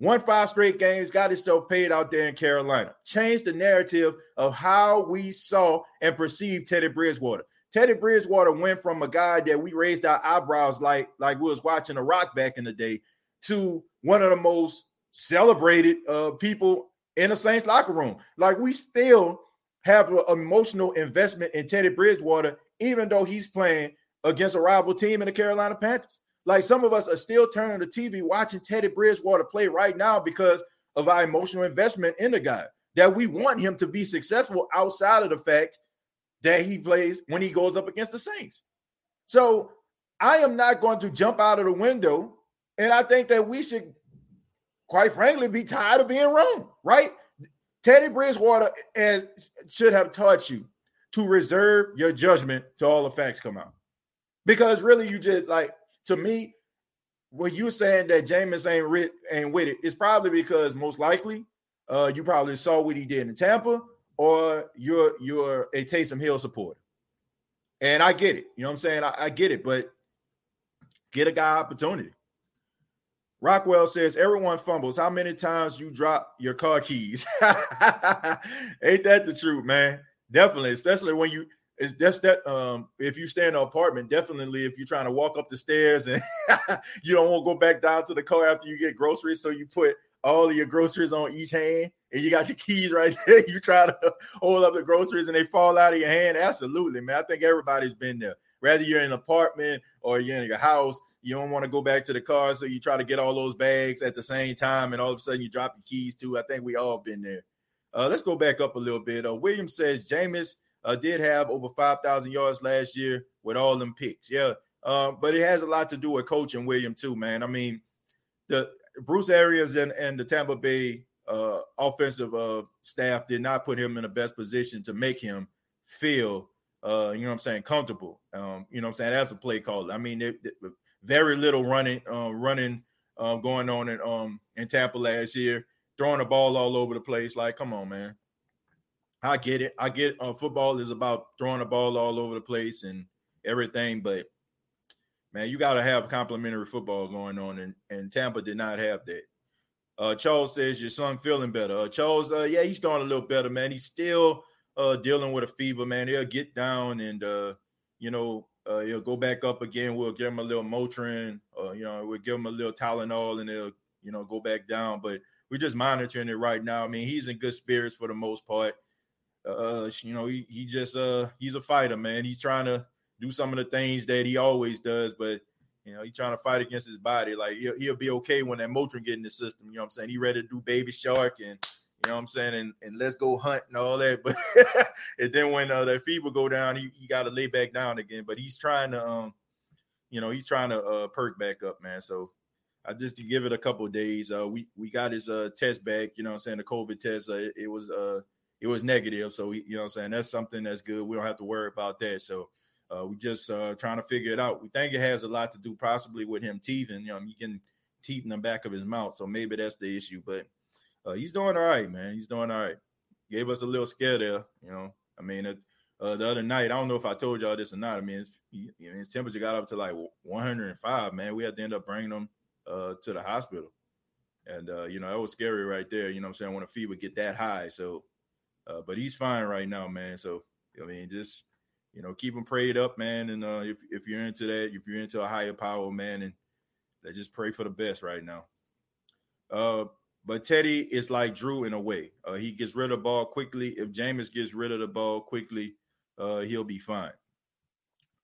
Won five straight games, got himself paid out there in Carolina. Changed the narrative of how we saw and perceived Teddy Bridgewater. Teddy Bridgewater went from a guy that we raised our eyebrows like, like we was watching a rock back in the day to one of the most celebrated uh, people in the Saints locker room. Like we still have an emotional investment in Teddy Bridgewater, even though he's playing against a rival team in the Carolina Panthers. Like some of us are still turning the TV watching Teddy Bridgewater play right now because of our emotional investment in the guy. That we want him to be successful outside of the fact that he plays when he goes up against the Saints. So I am not going to jump out of the window. And I think that we should, quite frankly, be tired of being wrong, right? Teddy Bridgewater should have taught you to reserve your judgment till all the facts come out. Because really, you just like to me, when you're saying that Jameis ain't ain't with it, it's probably because most likely uh, you probably saw what he did in Tampa, or you're you're a Taysom Hill supporter. And I get it. You know what I'm saying? I, I get it, but get a guy opportunity. Rockwell says everyone fumbles. How many times you drop your car keys? [LAUGHS] Ain't that the truth, man? Definitely, especially when you it's just that um if you stay in an apartment, definitely if you're trying to walk up the stairs and [LAUGHS] you don't want to go back down to the car after you get groceries, so you put all of your groceries on each hand and you got your keys right [LAUGHS] there. You try to hold up the groceries and they fall out of your hand. Absolutely, man. I think everybody's been there. Whether you're in an apartment or you're in your house, you don't want to go back to the car, so you try to get all those bags at the same time, and all of a sudden you drop your keys too. I think we all been there. Uh, let's go back up a little bit. Uh, William says Jameis uh, did have over 5,000 yards last year with all them picks. Yeah. Uh, but it has a lot to do with coaching William too, man. I mean, the Bruce Arians and, and the Tampa Bay uh, offensive uh, staff did not put him in the best position to make him feel, uh, you know what I'm saying, comfortable. Um, you know what I'm saying, as a play caller. I mean, it, it, very little running, uh, running uh, going on in um in Tampa last year, throwing the ball all over the place. Like, come on, man. I get it. I get uh, football is about throwing the ball all over the place and everything, but man, you got to have complimentary football going on, and, and Tampa did not have that. Uh, Charles says your son feeling better. Uh, Charles, uh, yeah, he's doing a little better, man. He's still uh, dealing with a fever, man. He'll get down and uh, you know uh, he'll go back up again. We'll give him a little Motrin, uh, you know, we'll give him a little Tylenol, and he'll you know go back down. But we're just monitoring it right now. I mean, he's in good spirits for the most part. Uh, you know, he he just uh he's a fighter, man. He's trying to do some of the things that he always does, but you know, he's trying to fight against his body. Like he'll, he'll be okay when that Motrin get in the system. You know what I'm saying? He ready to do baby shark and you know what I'm saying, and, and let's go hunt and all that. [LAUGHS] But and then when uh, that fever go down, he, he got to lay back down again. But he's trying to, um, you know, he's trying to uh, perk back up, man. So I just to give it a couple days. Uh, we we got his uh test back. You know, what I'm saying the COVID test. Uh, it, it was uh it was negative. So we, you know, I'm saying that's something that's good. We don't have to worry about that. So uh, we just uh, trying to figure it out. We think it has a lot to do possibly with him teething. You know, he can teeth in the back of his mouth, so maybe that's the issue. But uh, he's doing all right, man. He's doing all right. Gave us a little scare there. You know, I mean, uh, the other night, I don't know if I told y'all this or not. I mean, know, his temperature got up to like 105. Man, we had to end up bringing him uh, to the hospital, and uh, you know that was scary right there. You know, I'm saying when a fever get that high. So, uh, but he's fine right now, man. So I mean, just you know, keep him prayed up, man. And uh, if if you're into that, if you're into a higher power, man, and they just pray for the best right now. But Teddy is like Drew in a way. Uh, he gets rid of the ball quickly. If Jameis gets rid of the ball quickly, uh, he'll be fine.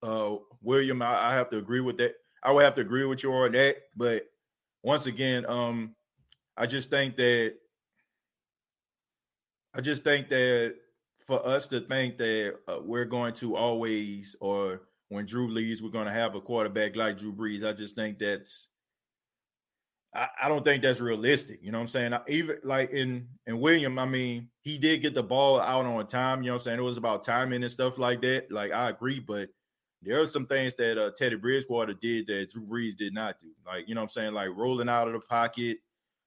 Uh, William, I, I, have to agree with that. I would have to agree with you on that. But once again, um, I just think that I just think that for us to think that uh, we're going to always, or when Drew leaves, we're going to have a quarterback like Drew Brees. I just think that's, I, I don't think that's realistic. You know what I'm saying? Even like in in William, I mean, he did get the ball out on time. You know what I'm saying? It was about timing and stuff like that. Like I agree, but there are some things that uh, Teddy Bridgewater did that Drew Brees did not do. Like you know what I'm saying? Like rolling out of the pocket.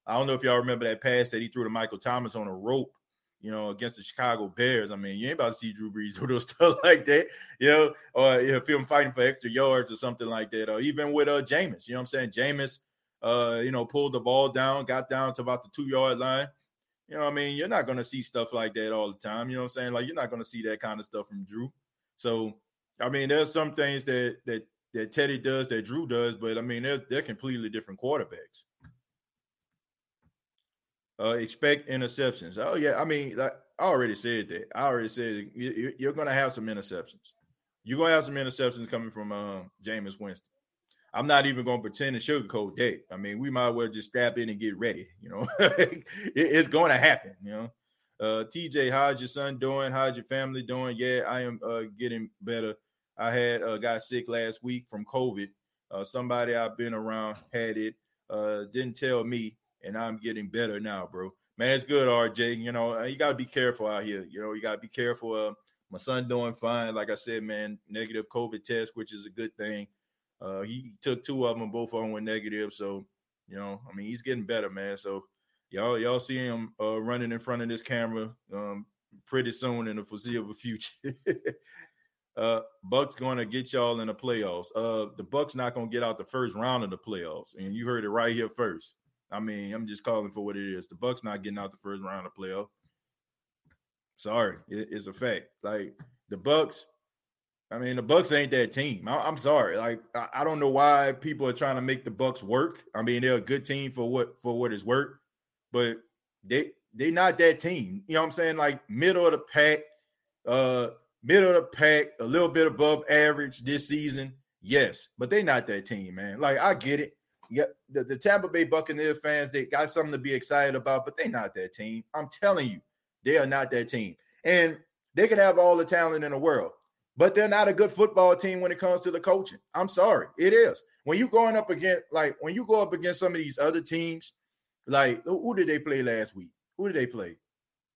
I don't know if y'all remember that pass that he threw to Michael Thomas on a rope you know, against the Chicago Bears. I mean, you ain't about to see Drew Brees [LAUGHS] do those stuff like that, you know, or if him fighting for extra yards or something like that, or even with uh Jameis, you know what I'm saying? Jameis, uh, you know, pulled the ball down, got down to about the two yard line. You know, I mean, you're not gonna see stuff like that all the time. You know what I'm saying? Like, you're not gonna see that kind of stuff from Drew. So, I mean, there's some things that that that Teddy does that Drew does, but I mean, they're they're completely different quarterbacks. Uh, expect interceptions. Oh yeah, I mean, like, I already said that. I already said you, are going to have some interceptions. You're going to have some interceptions coming from um, Jameis Winston. I'm not even going to pretend to sugarcoat that. I mean, we might as well just strap in and get ready. You know, [LAUGHS] it, it's going to happen. You know, uh, TJ, how's your son doing? How's your family doing? Yeah, I am uh, getting better. I had uh, got sick last week from COVID. Uh, somebody I've been around had it. Uh, didn't tell me and I'm getting better now, bro. Man, it's good, RJ. You know, uh, you got to be careful out here. You know, you got to be careful. Uh, my son doing fine. Like I said, man, negative COVID test, which is a good thing. Uh, he took two of them, both of them were negative. So, you know, I mean, he's getting better, man. So, y'all, y'all see him uh, running in front of this camera um, pretty soon in the foreseeable future. [LAUGHS] uh, Bucks going to get y'all in the playoffs. Uh, the Bucks not going to get out the first round of the playoffs, and you heard it right here first. I mean, I'm just calling for what it is. The Bucks not getting out the first round of playoff. Sorry, it's a fact. Like the Bucks, I mean, the Bucks ain't that team. I, am sorry. Like I, don't know why people are trying to make the Bucks work. I mean, they're a good team for what for what is worth, but they they not that team. You know what I'm saying? Like middle of the pack, uh, middle of the pack, a little bit above average this season. Yes, but they not that team, man. Like I get it yeah, the, the Tampa Bay Buccaneer fans, they got something to be excited about, but they're not that team. I'm telling you, they are not that team. And They can have all the talent in the world, but they're not a good football team when it comes to the coaching. I'm sorry, it is. When you going up against like when you go up against some of these other teams, like who did they play last week? Who did they play?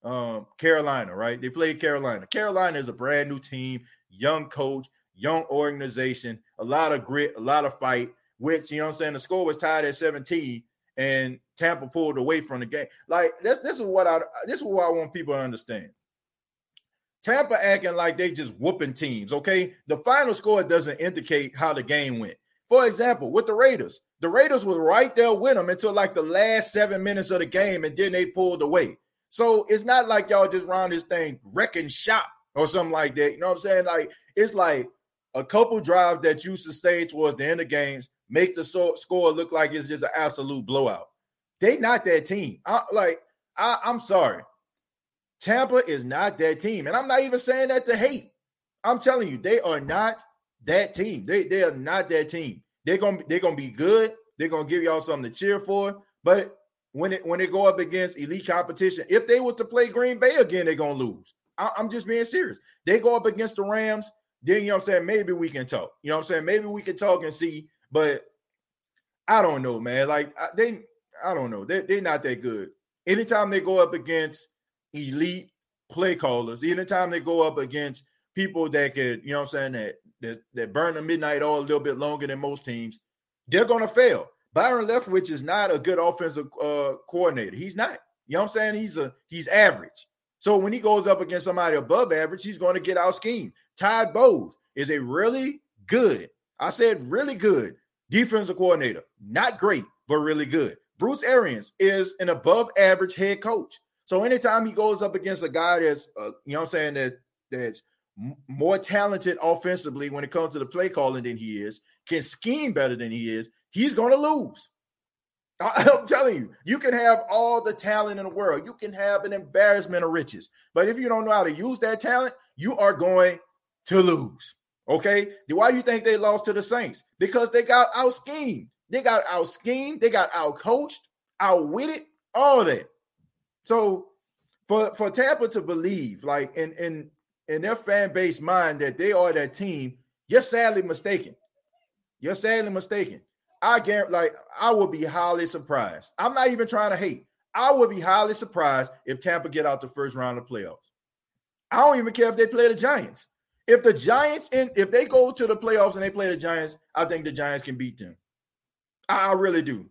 Um, Carolina, right? They played Carolina. Carolina is a brand new team, young coach, young organization, a lot of grit, a lot of fight. Which you know, I'm saying the score was tied at 17, and Tampa pulled away from the game. Like this, this is what I this is what I want people to understand. Tampa acting like they just whooping teams. Okay, the final score doesn't indicate how the game went. For example, with the Raiders, the Raiders were right there with them until like the last seven minutes of the game, and then they pulled away. So it's not like y'all just round this thing wrecking shop or something like that. You know what I'm saying? Like it's like a couple drives that you sustain towards the end of games make the so- score look like it's just an absolute blowout. They not that team. I, like I, I'm sorry, Tampa is not that team, and I'm not even saying that to hate. I'm telling you, they are not that team. They they are not that team. They're gonna they're gonna be good. They're gonna give y'all something to cheer for. But when it when they go up against elite competition, if they were to play Green Bay again, they're gonna lose. I, am just being serious. They go up against the Rams, then you know I'm saying. Maybe we can talk. You know what I'm saying. Maybe we can talk and see. But I don't know, man. Like they, I don't know. They they're not that good. Anytime they go up against elite play callers, anytime they go up against people that could, you know I'm saying, that that, that burn the midnight oil a little bit longer than most teams, they're gonna fail. Byron Leftwich is not a good offensive uh, coordinator. He's not. You know what I'm saying? He's a he's average. So when he goes up against somebody above average, he's going to get out scheme. Todd Bowles is a really good, I said really good defensive coordinator. Not great, but really good. Bruce Arians is an above average head coach. So anytime he goes up against a guy that's, uh, you know I'm saying, that that's more talented offensively when it comes to the play calling than he is, can scheme better than he is, he's going to lose. [LAUGHS] I'm telling you, you can have all the talent in the world. You can have an embarrassment of riches. But if you don't know how to use that talent, you are going to lose. Okay. Why do you think they lost to the Saints? Because they got out schemed. They got out schemed. They got out coached, outwitted, all that. So for, for Tampa to believe, like in, in, in their fan base mind that they are that team, you're sadly mistaken. You're sadly mistaken. I guarantee, like, I would be highly surprised. I'm not even trying to hate. I would be highly surprised if Tampa get out the first round of playoffs. I don't even care if they play the Giants. If the Giants and if they go to the playoffs and they play the Giants, I think the Giants can beat them. I, I really do.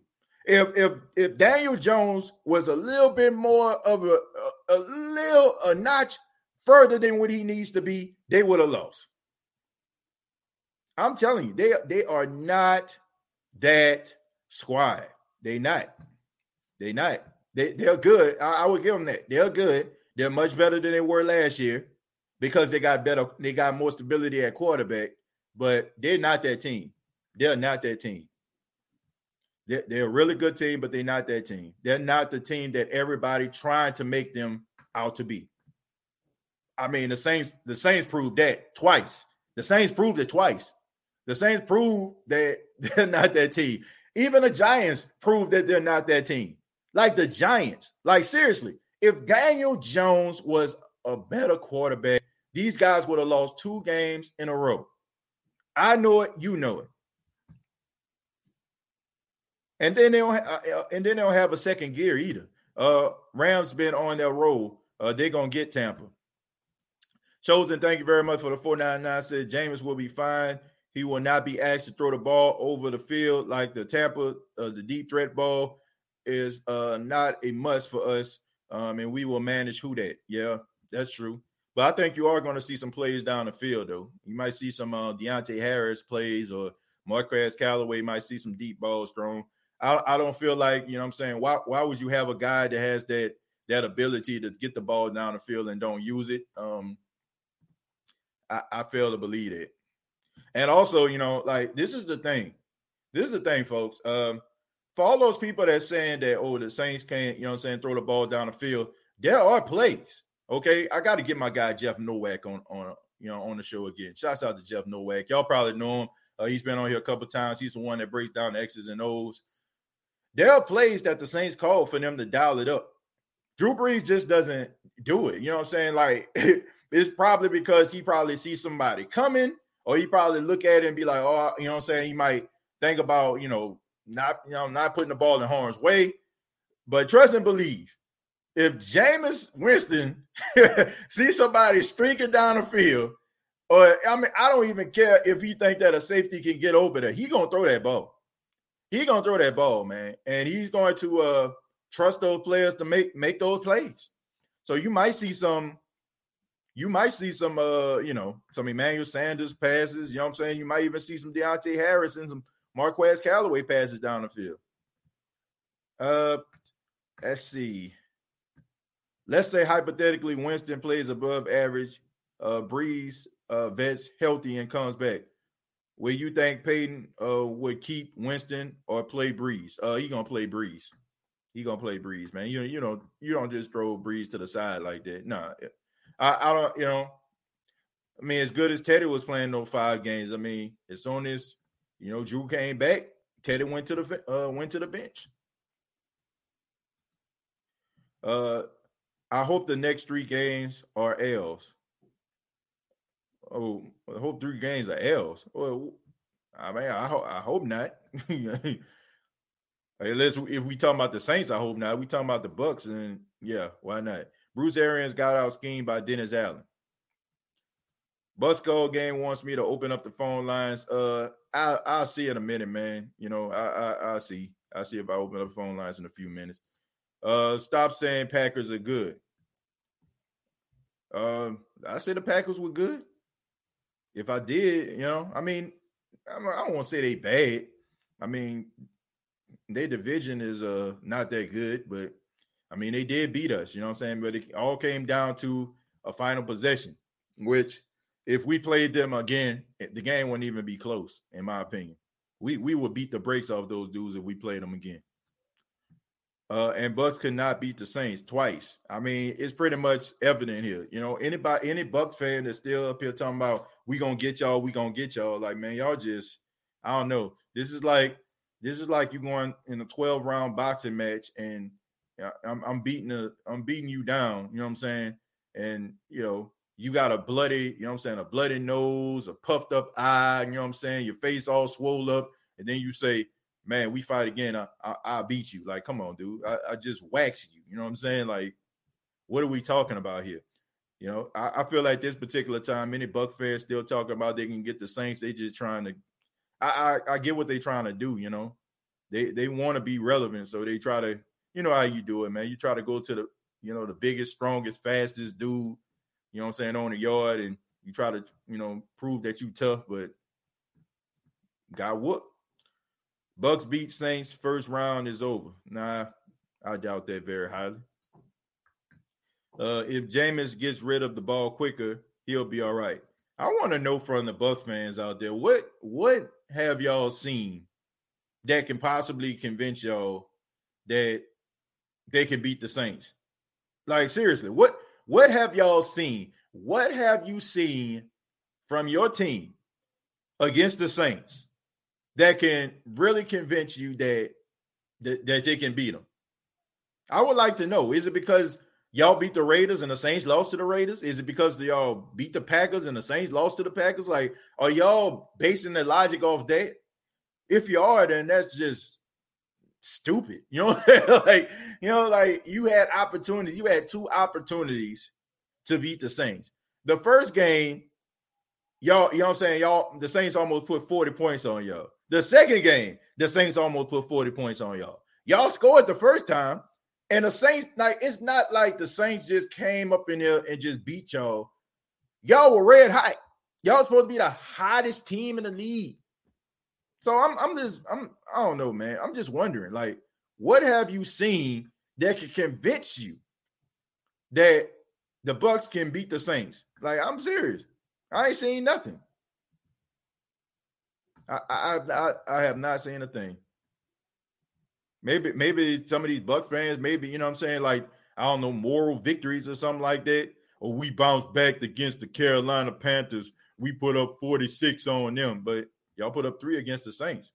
If if if Daniel Jones was a little bit more of a, a, a little a notch further than what he needs to be, they would have lost. I'm telling you, they they are not that squad. They not. They not. They they're good. I, I would give them that. They're good. They're much better than they were last year because they got better. They got more stability at quarterback. But they're not that team. They're not that team. They're, they're a really good team, but they're not that team. They're not the team that everybody trying to make them out to be. I mean, the Saints. The Saints proved that twice. The Saints proved it twice. The Saints proved that [LAUGHS] they're not that team. Even the Giants proved that they're not that team. Like the Giants. Like seriously, if Daniel Jones was a better quarterback, these guys would have lost two games in a row. I know it, you know it. And then they don't uh, uh, and then they don't have a second gear either. Uh Rams been on their roll. Uh they're gonna get Tampa. Chosen, thank you very much for the 499. Said Jameis will be fine. He will not be asked to throw the ball over the field like the Tampa, uh, the deep threat ball is uh, not a must for us. Um, and we will manage who that. Yeah, that's true. But I think you are going to see some plays down the field, though. You might see some uh, Deonte Harris plays or Marquez Callaway might see some deep balls thrown. I, I don't feel like, you know I'm saying, why, why would you have a guy that has that that ability to get the ball down the field and don't use it? Um, I, I fail to believe it. And also, you know, like this is the thing. This is the thing, folks. Um, for all those people that's saying that, oh, the Saints can't, you know I'm saying, throw the ball down the field, there are plays. Okay. I got to get my guy Jeff Nowak on on you know on the show again. Shouts out to Jeff Nowak. Y'all probably know him. Uh, he's been on here a couple times. He's the one that breaks down the X's and O's. There are plays that the Saints call for them to dial it up. Drew Brees just doesn't do it. You know what I'm saying? Like [LAUGHS] It's probably because he probably sees somebody coming, or he probably look at it and be like, oh, you know what I'm saying? He might think about, you know, not, you know, not putting the ball in harm's way. But trust and believe. If Jameis Winston [LAUGHS] see somebody streaking down the field, or I mean, I don't even care if he think that a safety can get over there. He gonna throw that ball. He gonna throw that ball, man, and he's going to uh trust those players to make make those plays. So you might see some you might see some uh, you know, some Emmanuel Sanders passes, you know what I'm saying? You might even see some Deonte Harris and some Marquez Callaway passes down the field. Uh let's see. Let's say hypothetically Winston plays above average, uh Brees uh vets healthy and comes back. Will you think Payton uh would keep Winston or play Brees? Uh he gonna play Brees. He gonna play Brees, man. You you know you don't just throw Brees to the side like that. Nah, I, I don't, you know, I mean, as good as Teddy was playing those five games, I mean, as soon as you know Drew came back, Teddy went to the uh, went to the bench. Uh, I hope the next three games are L's. Oh, I hope three games are L's. Well, I mean, I hope I hope not. [LAUGHS] Unless if we talking about the Saints, I hope not. We talking about the Bucks, and yeah, why not? Bruce Arians got out schemed by Dennis Allen. Busco game wants me to open up the phone lines. Uh, I I'll see in a minute, man. You know, I I I'll see. I'll see if I open up the phone lines in a few minutes. Uh, stop saying Packers are good. Um, uh, I said the Packers were good. If I did, you know, I mean, I don't want to say they bad. I mean, their division is uh not that good, but I mean, they did beat us, you know what I'm saying? But it all came down to a final possession, which if we played them again, the game wouldn't even be close, in my opinion. We we would beat the brakes off those dudes if we played them again. Uh, and Bucks could not beat the Saints twice. I mean, it's pretty much evident here. You know, anybody, any Bucks fan that's still up here talking about we gonna get y'all, we gonna get y'all. Like, man, y'all just, I don't know. This is like, this is like you going in a 12 round boxing match and I'm, I'm beating a, I'm beating you down. You know what I'm saying? And you know, you got a bloody, you know what I'm saying, a bloody nose, a puffed up eye. You know what I'm saying? Your face all swole up, and then you say, "Man, we fight again. I, I, I beat you." Like, come on, dude. I, I just wax you. You know what I'm saying? Like, what are we talking about here? You know, I, I, feel like this particular time, many Buck fans still talking about they can get the Saints. They just trying to. I, I, I get what they're trying to do. You know, they they want to be relevant, so they try to you know how you do it, man. You try to go to the, you know, the biggest, strongest, fastest dude, you know what I'm saying, on the yard, and you try to, you know, prove that you tough, but got whooped. Bucks beat Saints first round is over. Nah, I doubt that very highly. Uh, if Jameis gets rid of the ball quicker, he'll be all right. I want to know from the Bucks fans out there, what what have y'all seen that can possibly convince y'all that they can beat the Saints. Like seriously, what what have y'all seen? What have you seen from your team against the Saints that can really convince you that that, that they can beat them? I would like to know. Is it because y'all beat the Raiders and the Saints lost to the Raiders? Is it because y'all beat the Packers and the Saints lost to the Packers? Like, are y'all basing the logic off that? If you are, then that's just stupid. You know, [LAUGHS] like you know, like you had opportunities. You had two opportunities to beat the Saints. The first game, y'all, you know what I'm saying? Y'all, the Saints almost put 40 points on y'all. The second game, the Saints almost put 40 points on y'all. Y'all scored the first time, and the Saints, like, it's not like the Saints just came up in there and just beat y'all. Y'all were red hot. Y'all supposed to be the hottest team in the league. So I'm I'm just I'm I don't know, man. I'm just wondering, like, what have you seen that can convince you that the Bucks can beat the Saints? Like, I'm serious. I ain't seen nothing. I I I, have not seen a thing. Maybe maybe some of these Buck fans, maybe you know what I'm saying, like I don't know, moral victories or something like that. Or we bounced back against the Carolina Panthers. We put up 46 on them, but Y'all put up three against the Saints.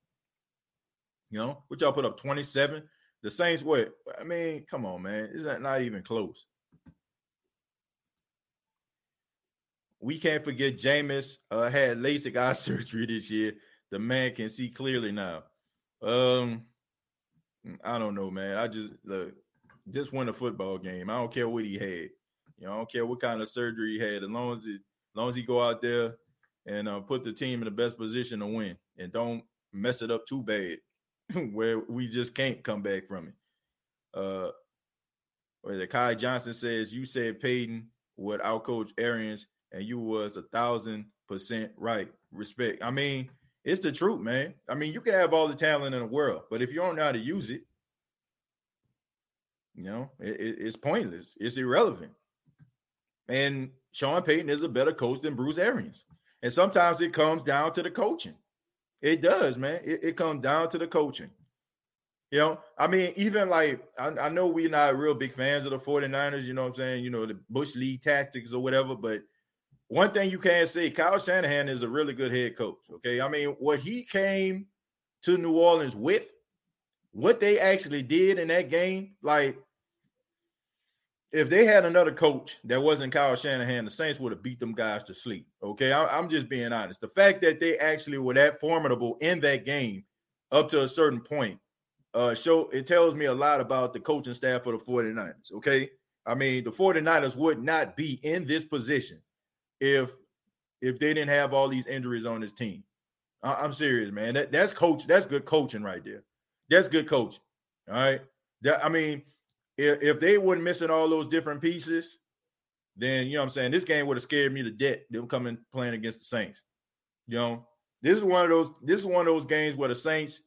You know, what y'all put up 27. The Saints, what? I mean, come on, man. Is that not even close? we can't forget Jameis uh, had LASIK eye [LAUGHS] surgery this year. The man can see clearly now. Um, I don't know, man. I just look, just win a football game. I don't care what he had. You know, I don't care what kind of surgery he had. As long as it, as long as he go out there and uh, put the team in the best position to win, and don't mess it up too bad, [LAUGHS] where we just can't come back from it. Uh, where the Kai Johnson says you said Payton would outcoach Arians, and you was a thousand percent right. Respect. I mean, it's the truth, man. I mean, you can have all the talent in the world, but if you don't know how to use it, you know, it, it, it's pointless. It's irrelevant. And Sean Payton is a better coach than Bruce Arians. And sometimes it comes down to the coaching. It does, man. It, it comes down to the coaching. You know, I mean, even like I, I, know we're not real big fans of the 49ers, you know what I'm saying? You know, the Bush League tactics or whatever, but one thing you can't say, Kyle Shanahan is a really good head coach. Okay. I mean, what he came to New Orleans with, what they actually did in that game, like if they had another coach that wasn't Kyle Shanahan, the Saints would have beat them guys to sleep. Okay. I, I'm just being honest. The fact that they actually were that formidable in that game up to a certain point uh, show it tells me a lot about the coaching staff for the 49ers. Okay. I mean, the 49ers would not be in this position if if they didn't have all these injuries on this team. I, am serious, man. That, that's coach, that's good coaching right there. That's good coaching. All right. That, I mean, if, if they weren't missing all those different pieces, then you know what I'm saying this game would have scared me to death. Them coming playing against the Saints. You know, this is one of those, this is one of those games where the Saints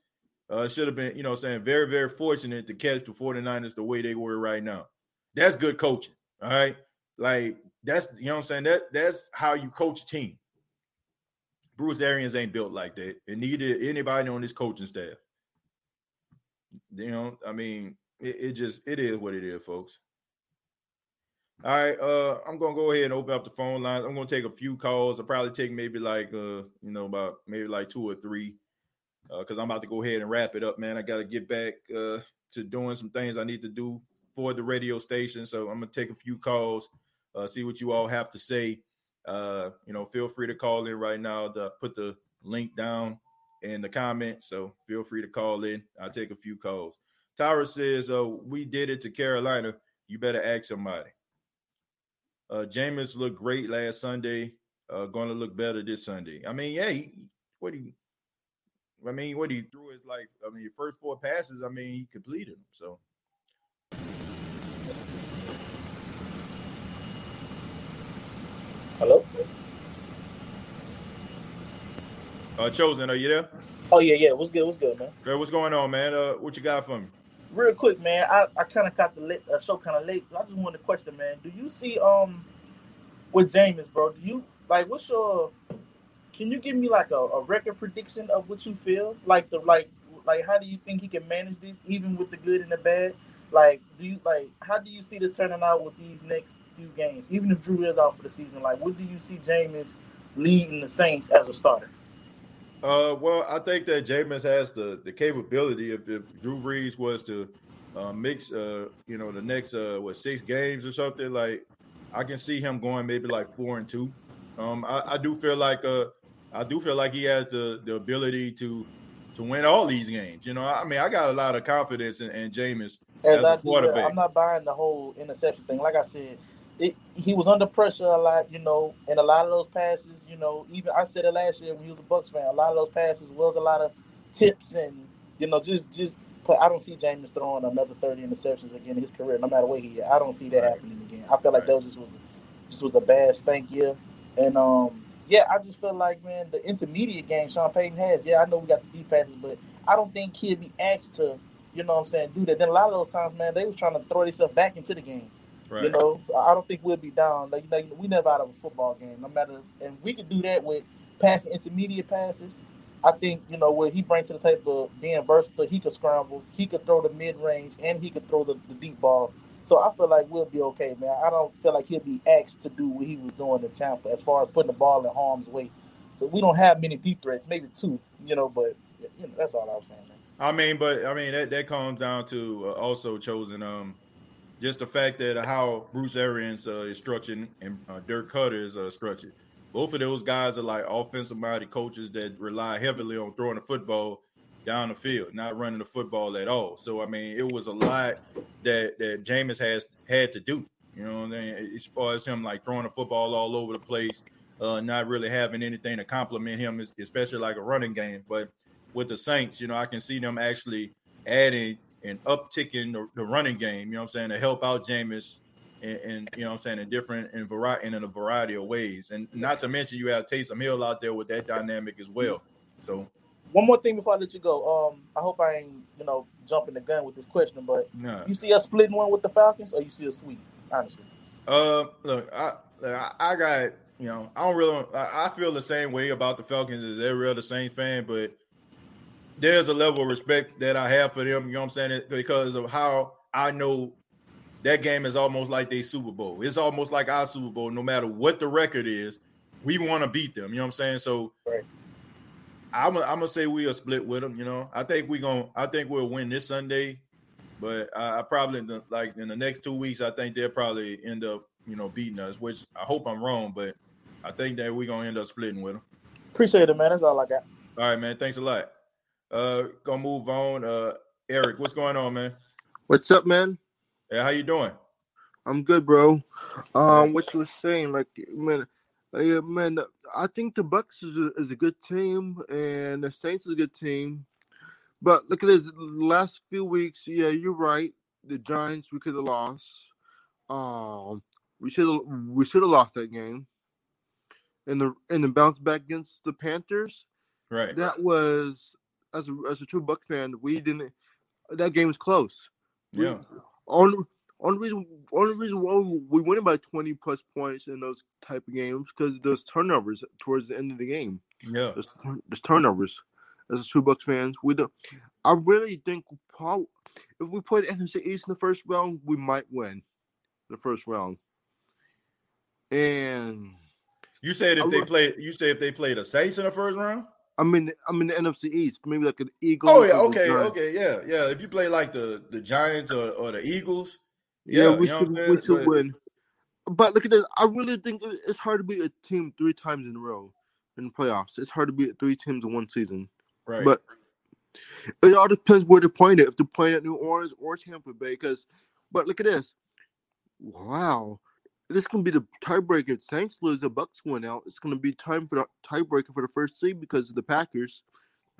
uh, should have been, you know, saying very, very fortunate to catch the 49ers the way they were right now. That's good coaching. All right. Like that's you know what I'm saying. That that's how you coach a team. Bruce Arians ain't built like that, and neither anybody on this coaching staff. You know, I mean, it, it just it is what it is, folks. All right, uh, I'm gonna go ahead and open up the phone lines. I'm gonna take a few calls. I'll probably take maybe like uh, you know, about maybe like two or three because uh, I'm about to go ahead and wrap it up, man. I got to get back uh, to doing some things I need to do for the radio station. So I'm gonna take a few calls, uh, see what you all have to say. Uh, you know, feel free to call in right now. To put the link down in the comments. So feel free to call in. I'll take a few calls. Tyra says, uh, "We did it to Carolina. You better ask somebody." Uh, Jameis looked great last Sunday. Uh, going to look better this Sunday. I mean, yeah, he, what he I mean, what he threw his like, I mean, your first four passes, I mean, he completed them. So. Hello. Uh, chosen, are you there? Oh yeah, yeah. What's good? What's good, man? Hey, what's going on, man? Uh, what you got for me? Real quick, man. I, I kind of got the late, uh, show kind of late. I just wanted to question, man. Do you see um with Jameis, bro? Do you like what's your can you give me like a, a record prediction of what you feel? Like the like like how do you think he can manage this, even with the good and the bad? Like, do you like how do you see this turning out with these next few games? Even if Drew is out for the season, like what do you see Jameis leading the Saints as a starter? Uh, well, I think that Jameis has the the capability if, if Drew Brees was to uh, mix, uh, you know, the next uh, what six games or something. Like, I can see him going maybe like four and two. Um, I, I do feel like uh, I do feel like he has the the ability to to win all these games. You know, I mean, I got a lot of confidence in, in Jameis as, as a quarterback. I'm not buying the whole interception thing. Like I said, it, he was under pressure a lot, you know, and a lot of those passes, you know, even I said it last year when he was a Bucks fan. A lot of those passes was a lot of tips and you know, just just. I don't see Jameis throwing another 30 interceptions again in his career, no matter where he. Is. I don't see that right. happening again. I feel like right. that was just was just was a bad spank year, and um, yeah, I just feel like man, the intermediate game Sean Payton has. Yeah, I know we got the deep passes, but I don't think he'd be asked to, you know what I'm saying, do that. Then a lot of those times, man, they was trying to throw themselves back into the game. Right. You know, I don't think we'll be down. Like, you know, we never out of a football game, no matter. And we could do that with passing intermediate passes. I think you know what he brings to the table, being versatile. He could scramble, he could throw the mid range, and he could throw the, the deep ball. So I feel like we'll be okay, man. I don't feel like he'll be asked to do what he was doing in Tampa as far as putting the ball in harm's way. But we don't have many deep threats, maybe two, you know. But you know, that's all I was saying. Man. I mean, but I mean that, that comes down to uh, also chosen um just the fact that how Bruce Arians uh, is structured and uh, Dirk Koetter is uh, structured. both of those guys are like offensive minded coaches that rely heavily on throwing the football down the field, not running the football at all. So I mean, it was a lot that that Jameis has had to do. You know, what I mean? as far as him like throwing the football all over the place, uh, not really having anything to complement him, especially like a running game. But with the Saints, you know, I can see them actually adding and upticking the, the running game. You know what I'm saying to help out Jameis. And, and, you know what I'm saying in different in variety and in a variety of ways, and not to mention you have Taysom Hill out there with that dynamic as well. So one more thing before I let you go. Um, I hope I ain't you know jumping the gun with this question, but nah. you see us splitting one with the Falcons, or you see a sweep? Honestly. Uh, look, I I got you know I don't really I feel the same way about the Falcons as every other Saints fan, but there's a level of respect that I have for them. You know what I'm saying? Because of how I know that game is almost like their Super Bowl. It's almost like our Super Bowl. No matter what the record is, we want to beat them. You know what I'm saying? So. Right I'm gonna, I'm gonna say we'll split with them. You know, I think we're gonna I think we'll win this Sunday, but I, I probably like in the next two weeks I think they'll probably end up you know beating us. Which I hope I'm wrong, but I think that we're gonna end up splitting with them. Appreciate it, man. That's all I got. All right, man. Thanks a lot. Uh, gonna move on. Uh, Eric, what's going on, man? What's up, man? Yeah, how you doing? I'm good, bro. Um, what you was saying, like, man, yeah, man, I think the Bucks is a, is a good team, and the Saints is a good team. But look at this last few weeks. Yeah, you're right. The Giants we could have lost. Um, we should have we should have lost that game. And the and the bounce back against the Panthers. Right. That was as a as a true Bucks fan, we didn't. That game was close. Yeah. We, on only reason, only reason why we win by twenty plus points in those type of games because those turnovers towards the end of the game. Yeah, there's, there's turnovers. As a true Bucks fans, we don't. I really think Paul, if we put NFC East in the first round, we might win the first round. And you said if I they play, you said if they play the Saints in the first round. I mean, I'm in the NFC East, maybe like an Eagles. Oh yeah, okay, okay, yeah, yeah. If you play like the the Giants or, or the Eagles, yeah, yeah we should we should win. But look at this. I really think it's hard to beat a team three times in a row in the playoffs. It's hard to beat three teams in one season. Right. But it all depends where they're playing it. If they're playing at New Orleans or Tampa Bay, because but look at this. Wow. This can be the tiebreaker. If Saints lose, the Bucks win out. It's going to be time for the tiebreaker for the first seed because of the Packers,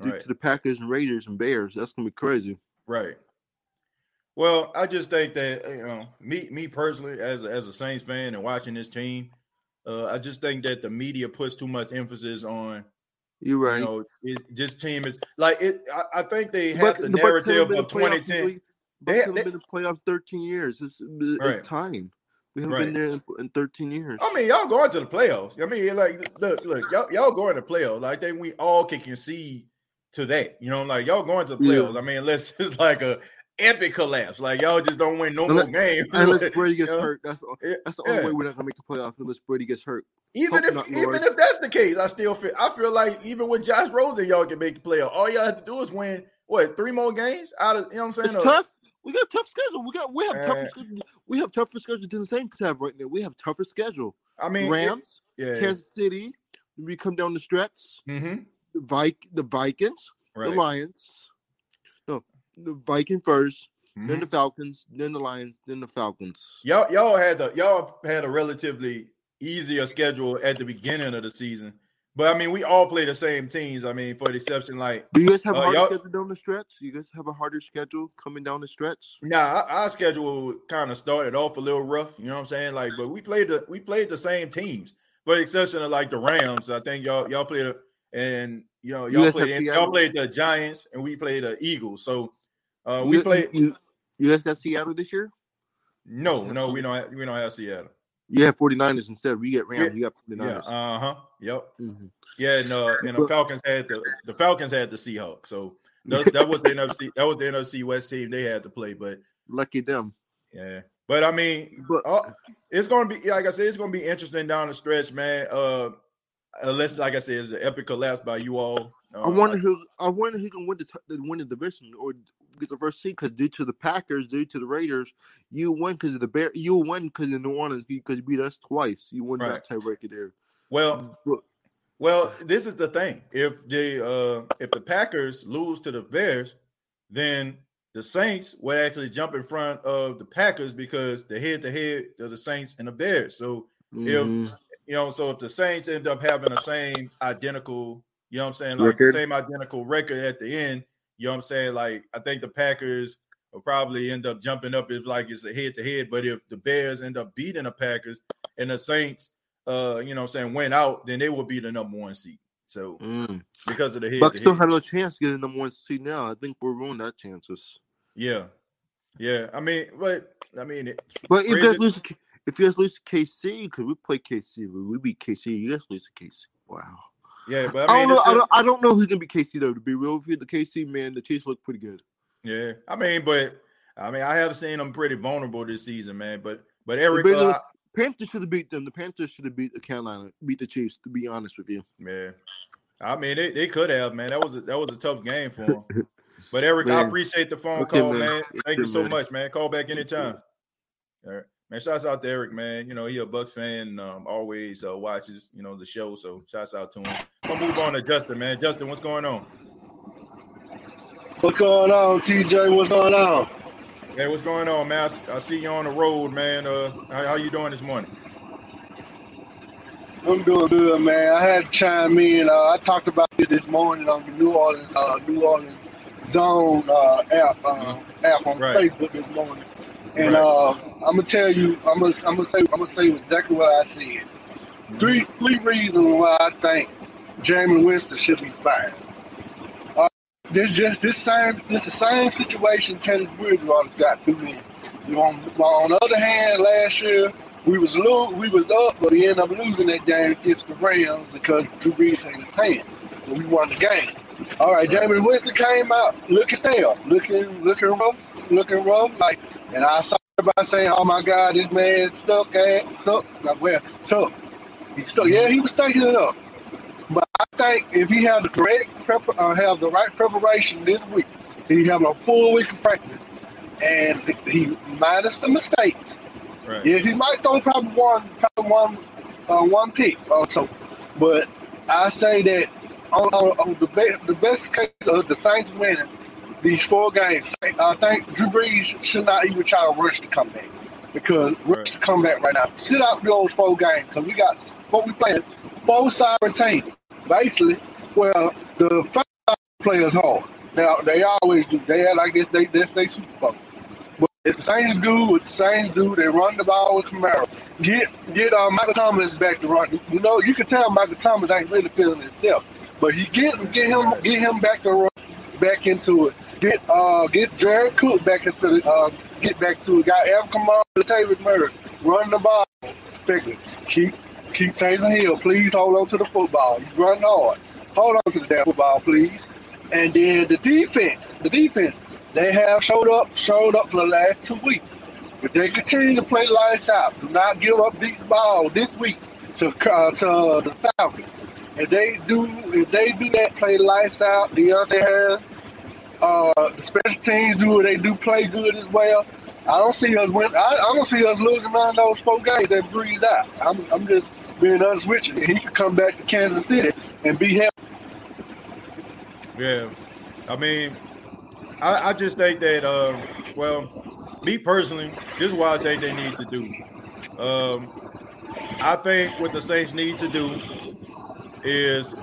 due right. to the Packers and Raiders and Bears. That's going to be crazy. Right. Well, I just think that you know, me me personally, as a, as a Saints fan and watching this team, uh, I just think that the media puts too much emphasis on. You're right. You know, it, this team is like it. I, I think they have but the, narrative of 2010. They have been in the playoffs 13 years. It's, it's right. time. We haven't right. been there in, in, 13 years. I mean, y'all going to the playoffs. I mean, like, look, look, y'all, y'all going to playoffs. Like, I think we all can concede to that. You know, like y'all going to the playoffs. Yeah. I mean, unless [LAUGHS] it's like a epic collapse. Like y'all just don't win no more games. [LAUGHS] Unless Brady gets you know? hurt, that's that's the only yeah. way we're not gonna make the playoffs unless Brady gets hurt. Even Hope if even if that's the case, I still feel I feel like even with Josh Rosen, y'all can make the playoff. All y'all have to do is win what three more games out of you know what I'm saying? It's tough. We got tough schedule. We got we have tougher schedule. We have tougher schedule than the Saints have right now. We have tougher schedule. I mean Rams, it, yeah, Kansas City. We come down the stretch. Mm-hmm. The Vik, the Vikings, right. the Lions. No, the Viking first mm-hmm. then the Falcons, then the Lions, then the Falcons. Y'all, y'all had the y'all had a relatively easier schedule at the beginning of the season. But I mean, we all play the same teams. I mean, for the exception, like do you guys have a uh, harder schedule down the stretch? Do you guys have a harder schedule coming down the stretch? Nah, our, our schedule kind of started off a little rough. You know what I'm saying? Like, but we played the we played the same teams, for the exception of like the Rams. I think y'all y'all played, a, and you know y'all you played y'all played the Giants, and we played the Eagles. So uh, we you, played. You, you guys got Seattle this year? No, no, we don't. Have, we don't have Seattle. You have 49ers instead. We get Rams. Yeah. You got 49ers. Yeah, uh huh. Yep. Mm-hmm. Yeah, and uh, and the Falcons had the the Falcons had the Seahawks. So that, that was the NFC. That was the NFC West team they had to play. But lucky them. Yeah. But I mean, but, uh, it's going to be like I said, it's going to be interesting down the stretch, man. Uh, unless, like I said, it's an epic collapse by you all. Uh, I wonder who. I wonder who can win the win the division or get the first seed because due to the Packers, due to the Raiders, you win because of the Bear. You win because of the New Orleans because you beat us twice. You win right. that tiebreaker there. Well, well, this is the thing. If the uh if the Packers lose to the Bears, then the Saints would actually jump in front of the Packers because the head to head of the Saints and the Bears. So mm-hmm. if you know, so if the Saints end up having the same identical, you know what I'm saying, like record. the same identical record at the end, you know what I'm saying? Like I think the Packers will probably end up jumping up if like it's a head to head. But if the Bears end up beating the Packers and the Saints uh, you know what I'm saying, went out, then they will be the number one seed. So mm. because of the head, Bucks still have no chance to get the number one seed now. I think we're ruining that chances. Yeah, yeah. I mean, but I mean, it, but if you guys lose, if you guys lose to KC, because we play KC, we beat KC. You guys lose to KC. Wow. Yeah, but I, mean, I don't know. I don't, I don't know who's gonna be KC though. To be real with you, the KC man, the Chiefs look pretty good. Yeah, I mean, but I mean, I have seen them pretty vulnerable this season, man. But but Eric, uh, Panthers should have beat them. The Panthers should have beat the Carolina, beat the Chiefs. To be honest with you, yeah. I mean, they, they could have, man. That was a, that was a tough game for them. [LAUGHS] But Eric, man. I appreciate the phone okay, call, man. man. Thank okay, you so man. much, man. Call back anytime. All right. Man, shouts out to Eric, man. You know, he a Bucks fan, um, always uh, watches, you know, the show. So shouts out to him. We'll move on to Justin, man. Justin, what's going on? What's going on, TJ? What's going on? Hey, what's going on, man? I, see you on the road, man. Uh, how, how you doing this morning? I'm doing good, man. I had to chime in. Uh, I talked about it this morning on the New Orleans, uh, New Orleans Zone uh, app, uh, mm-hmm. app on right. Facebook this morning, and. Uh, I'm gonna tell you, I'm gonna, I'm gonna say, I'm gonna say exactly what I said. Three, three reasons why I think Jameis Winston should be fired this just this same this the same situation Teddy Bridgewater got through me. You know, on, on the other hand, last year we was lo- we was up, but we ended up losing that game against the Rams because Drew Brees had his hand, and we won the game. All right, Jameis Winston came out looking stale, looking looking rough, looking rough, like, and I started by saying, "Oh my God, this man suck ass, suck." Well, suck. He stuck. Yeah, he was taking it up. But I think if he had the correct prep, uh, have the right preparation this week, he have a full week of practice, and he minus the mistakes. Right. Yes, he might throw probably one, probably one, uh, one pick or so. But I say that on, on, on the best, the best case of the Saints winning these four games, I think Drew Brees should not even try to rush the comeback because right. rush the comeback right now. Sit out those four games because we got what we playing four sovereign teams basically, well, the five players hard. Now they always do. They had, I guess, they that's they Super Bowl. But if the Saints do what the Saints do, they run the ball with Kamara. Get get uh, Michael Thomas back to run. You know, you can tell Michael Thomas ain't really feeling himself, but he get get him get him back to run, back into it. Get uh get Jared Cook back into the uh get back to it. Got Alvin Kamara, Latavius Murray, run the ball. Figure. Keep Keep Taysom Hill. Please hold on to the football. He's running hard. Hold on to the damn football, please. And then the defense, the defense, they have showed up, showed up for the last two weeks. If they continue to play lights out, do not give up these balls this week to uh, to the Falcons. If they do, if they do that, play lights out. Deonte Harris, uh, the special teams do. They do play good as well. I don't see us win. I, I don't see us losing none of those four games that breathe out. I'm, I'm just being honest with you, he could come back to Kansas City and be happy. Yeah, I mean, I, I just think that, uh, well, me personally, this is what I think they need to do. Um, I think what the Saints need to do is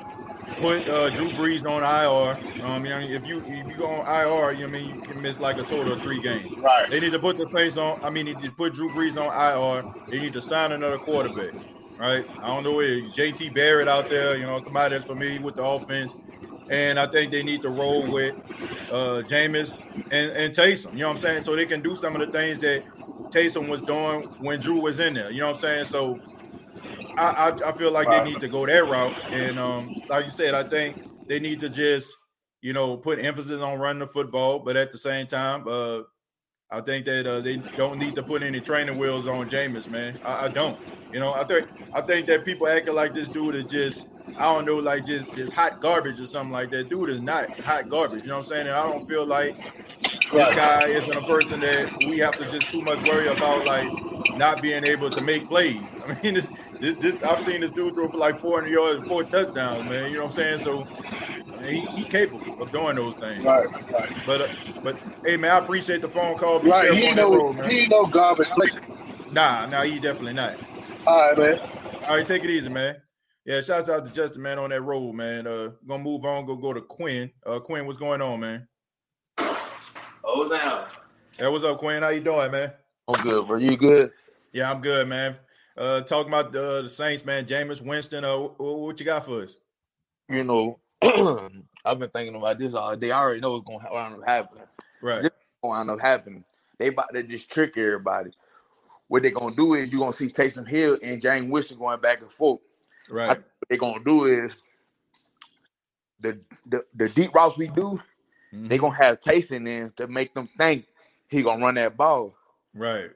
put uh, Drew Brees on IR. Um, I mean, if you if you go on IR, you know, I mean you can miss like a total of three games. Right. They need to put the Saints on. I mean, they need to put Drew Brees on IR. They need to sign another quarterback right? I don't know if JT Barrett out there, you know, somebody that's familiar with the offense. And I think they need to roll with uh Jameis and, and Taysom, you know what I'm saying? So they can do some of the things that Taysom was doing when Drew was in there, you know what I'm saying? So I, I, I feel like they need to go that route. And um, like you said, I think they need to just, you know, put emphasis on running the football, but at the same time, uh, I think that uh, they don't need to put any training wheels on Jameis, man. I, I, don't. You know, I think I think that people acting like this dude is just I don't know, like just just hot garbage or something like that. Dude is not hot garbage. You know what I'm saying? And I don't feel like this guy isn't a person that we have to just too much worry about, like not being able to make plays. [LAUGHS] I mean, this, this, this I've seen this dude throw for like 400 yards and four touchdowns, man. You know what I'm saying? So he, he capable of doing those things. Right, right. But uh, but hey, man, I appreciate the phone call. Be right, he no, road, man. he no garbage. Nah, nah, he definitely not. All right, man. All right, take it easy, man. Yeah, shouts out to Justin, man, on that road, man. Uh, gonna move on, go go to Quinn. Uh, Quinn, what's going on, man? Oh, down. Hey, what's up, Quinn? How you doing, man? I'm good, bro. You good? Yeah, I'm good, man. Uh, talking about the, the Saints, man. Jameis Winston. Uh, what you got for us? You know, [CLEARS THROAT] I've been thinking about this all day. I already know what's going to wind up happening. Right. This going to end up happening. They about to just trick everybody. What they're gonna do is you're gonna see Taysom Hill and Jameis Winston going back and forth. Right. what they're gonna do is the the, the deep routes we do, mm-hmm. they're gonna have Taysom in to make them think he gonna run that ball. Right.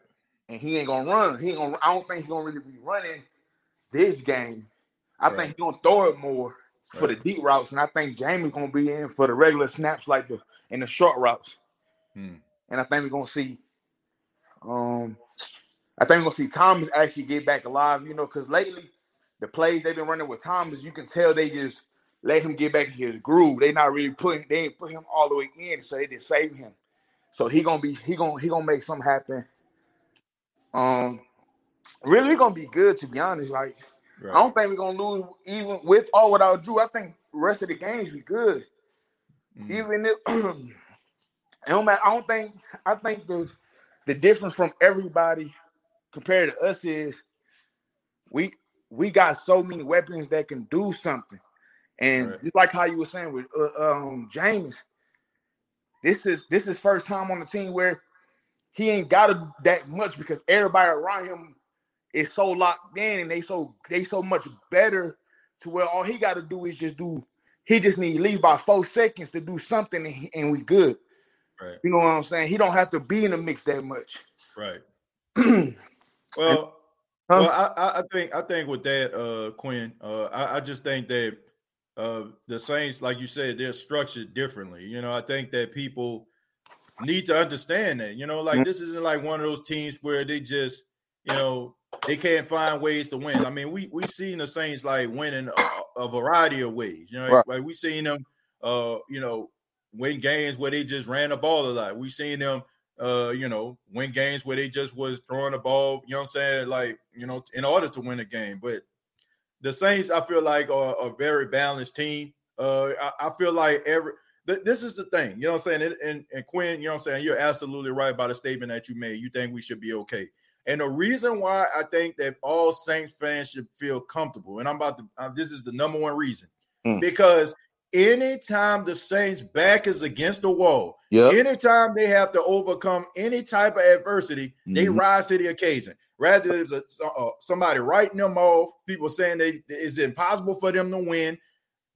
And he ain't gonna run. He ain't gonna. I don't think he's gonna really be running this game. I right. think he's gonna throw it more for right. the deep routes, and I think Jameis gonna be in for the regular snaps, like the in the short routes. Hmm. And I think we're gonna see. Um, I think we're gonna see Thomas actually get back alive. You know, because lately the plays they've been running with Thomas, you can tell they just let him get back in his groove. They not really putting they ain't put him all the way in, so they just save him. So he gonna be he gonna he gonna make something happen. Um, really gonna be good to be honest. Like right. I don't think we're gonna lose even with or without Drew. I think rest of the games be good. Mm. Even if [CLEARS THROAT] I don't, I don't think I think the the difference from everybody compared to us is we we got so many weapons that can do something. And right. just like how you were saying with uh, um Jameis, this is this is first time on the team where he ain't got to that much because everybody around him is so locked in and they so they so much better to where all he got to do is just do. He just need at least about four seconds to do something and, he, and we good. Right. You know what I'm saying? He don't have to be in the mix that much. Right. [CLEARS THROAT] well, Huh? Well, I, I think I think with that, uh, Quinn, uh, I, I just think that uh, the Saints, like you said, they're structured differently. You know, I think that people need to understand that. You know, like mm-hmm. this isn't like one of those teams where they just, you know, they can't find ways to win. I mean, we we seen the Saints like winning a, a variety of ways. You know, right. like we seen them, uh, you know, win games where they just ran the ball a lot. We seen them uh, you know, win games where they just was throwing the ball, you know what I'm saying? Like, you know, in order to win a game. But the Saints, I feel like are a very balanced team. Uh, I, I feel like every th- this is the thing, you know what I'm saying? And, and Quinn, you know what I'm saying? You're absolutely right about the statement that you made. You think we should be okay. And the reason why I think that all Saints fans should feel comfortable, and I'm about to, uh, this is the number one reason, mm. because anytime the Saints' back is against the wall, yep. anytime they have to overcome any type of adversity, mm-hmm. they rise to the occasion. Rather, than uh, somebody writing them off, people saying they it's impossible for them to win.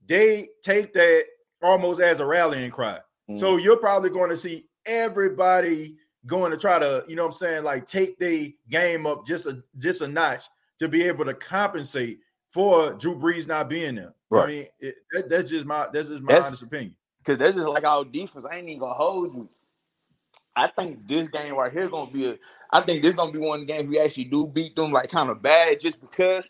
They take that almost as a rallying cry. Mm-hmm. So you're probably going to see everybody going to try to, you know what I'm saying, like take the game up just a just a notch to be able to compensate for Drew Brees not being there. Right. I mean, it, that, that's just my that's just my that's, honest opinion. Because that's just like our defense. I ain't even gonna hold you. I think this game right here gonna be a. I think this gonna be one of the games we actually do beat them like kind of bad, just because.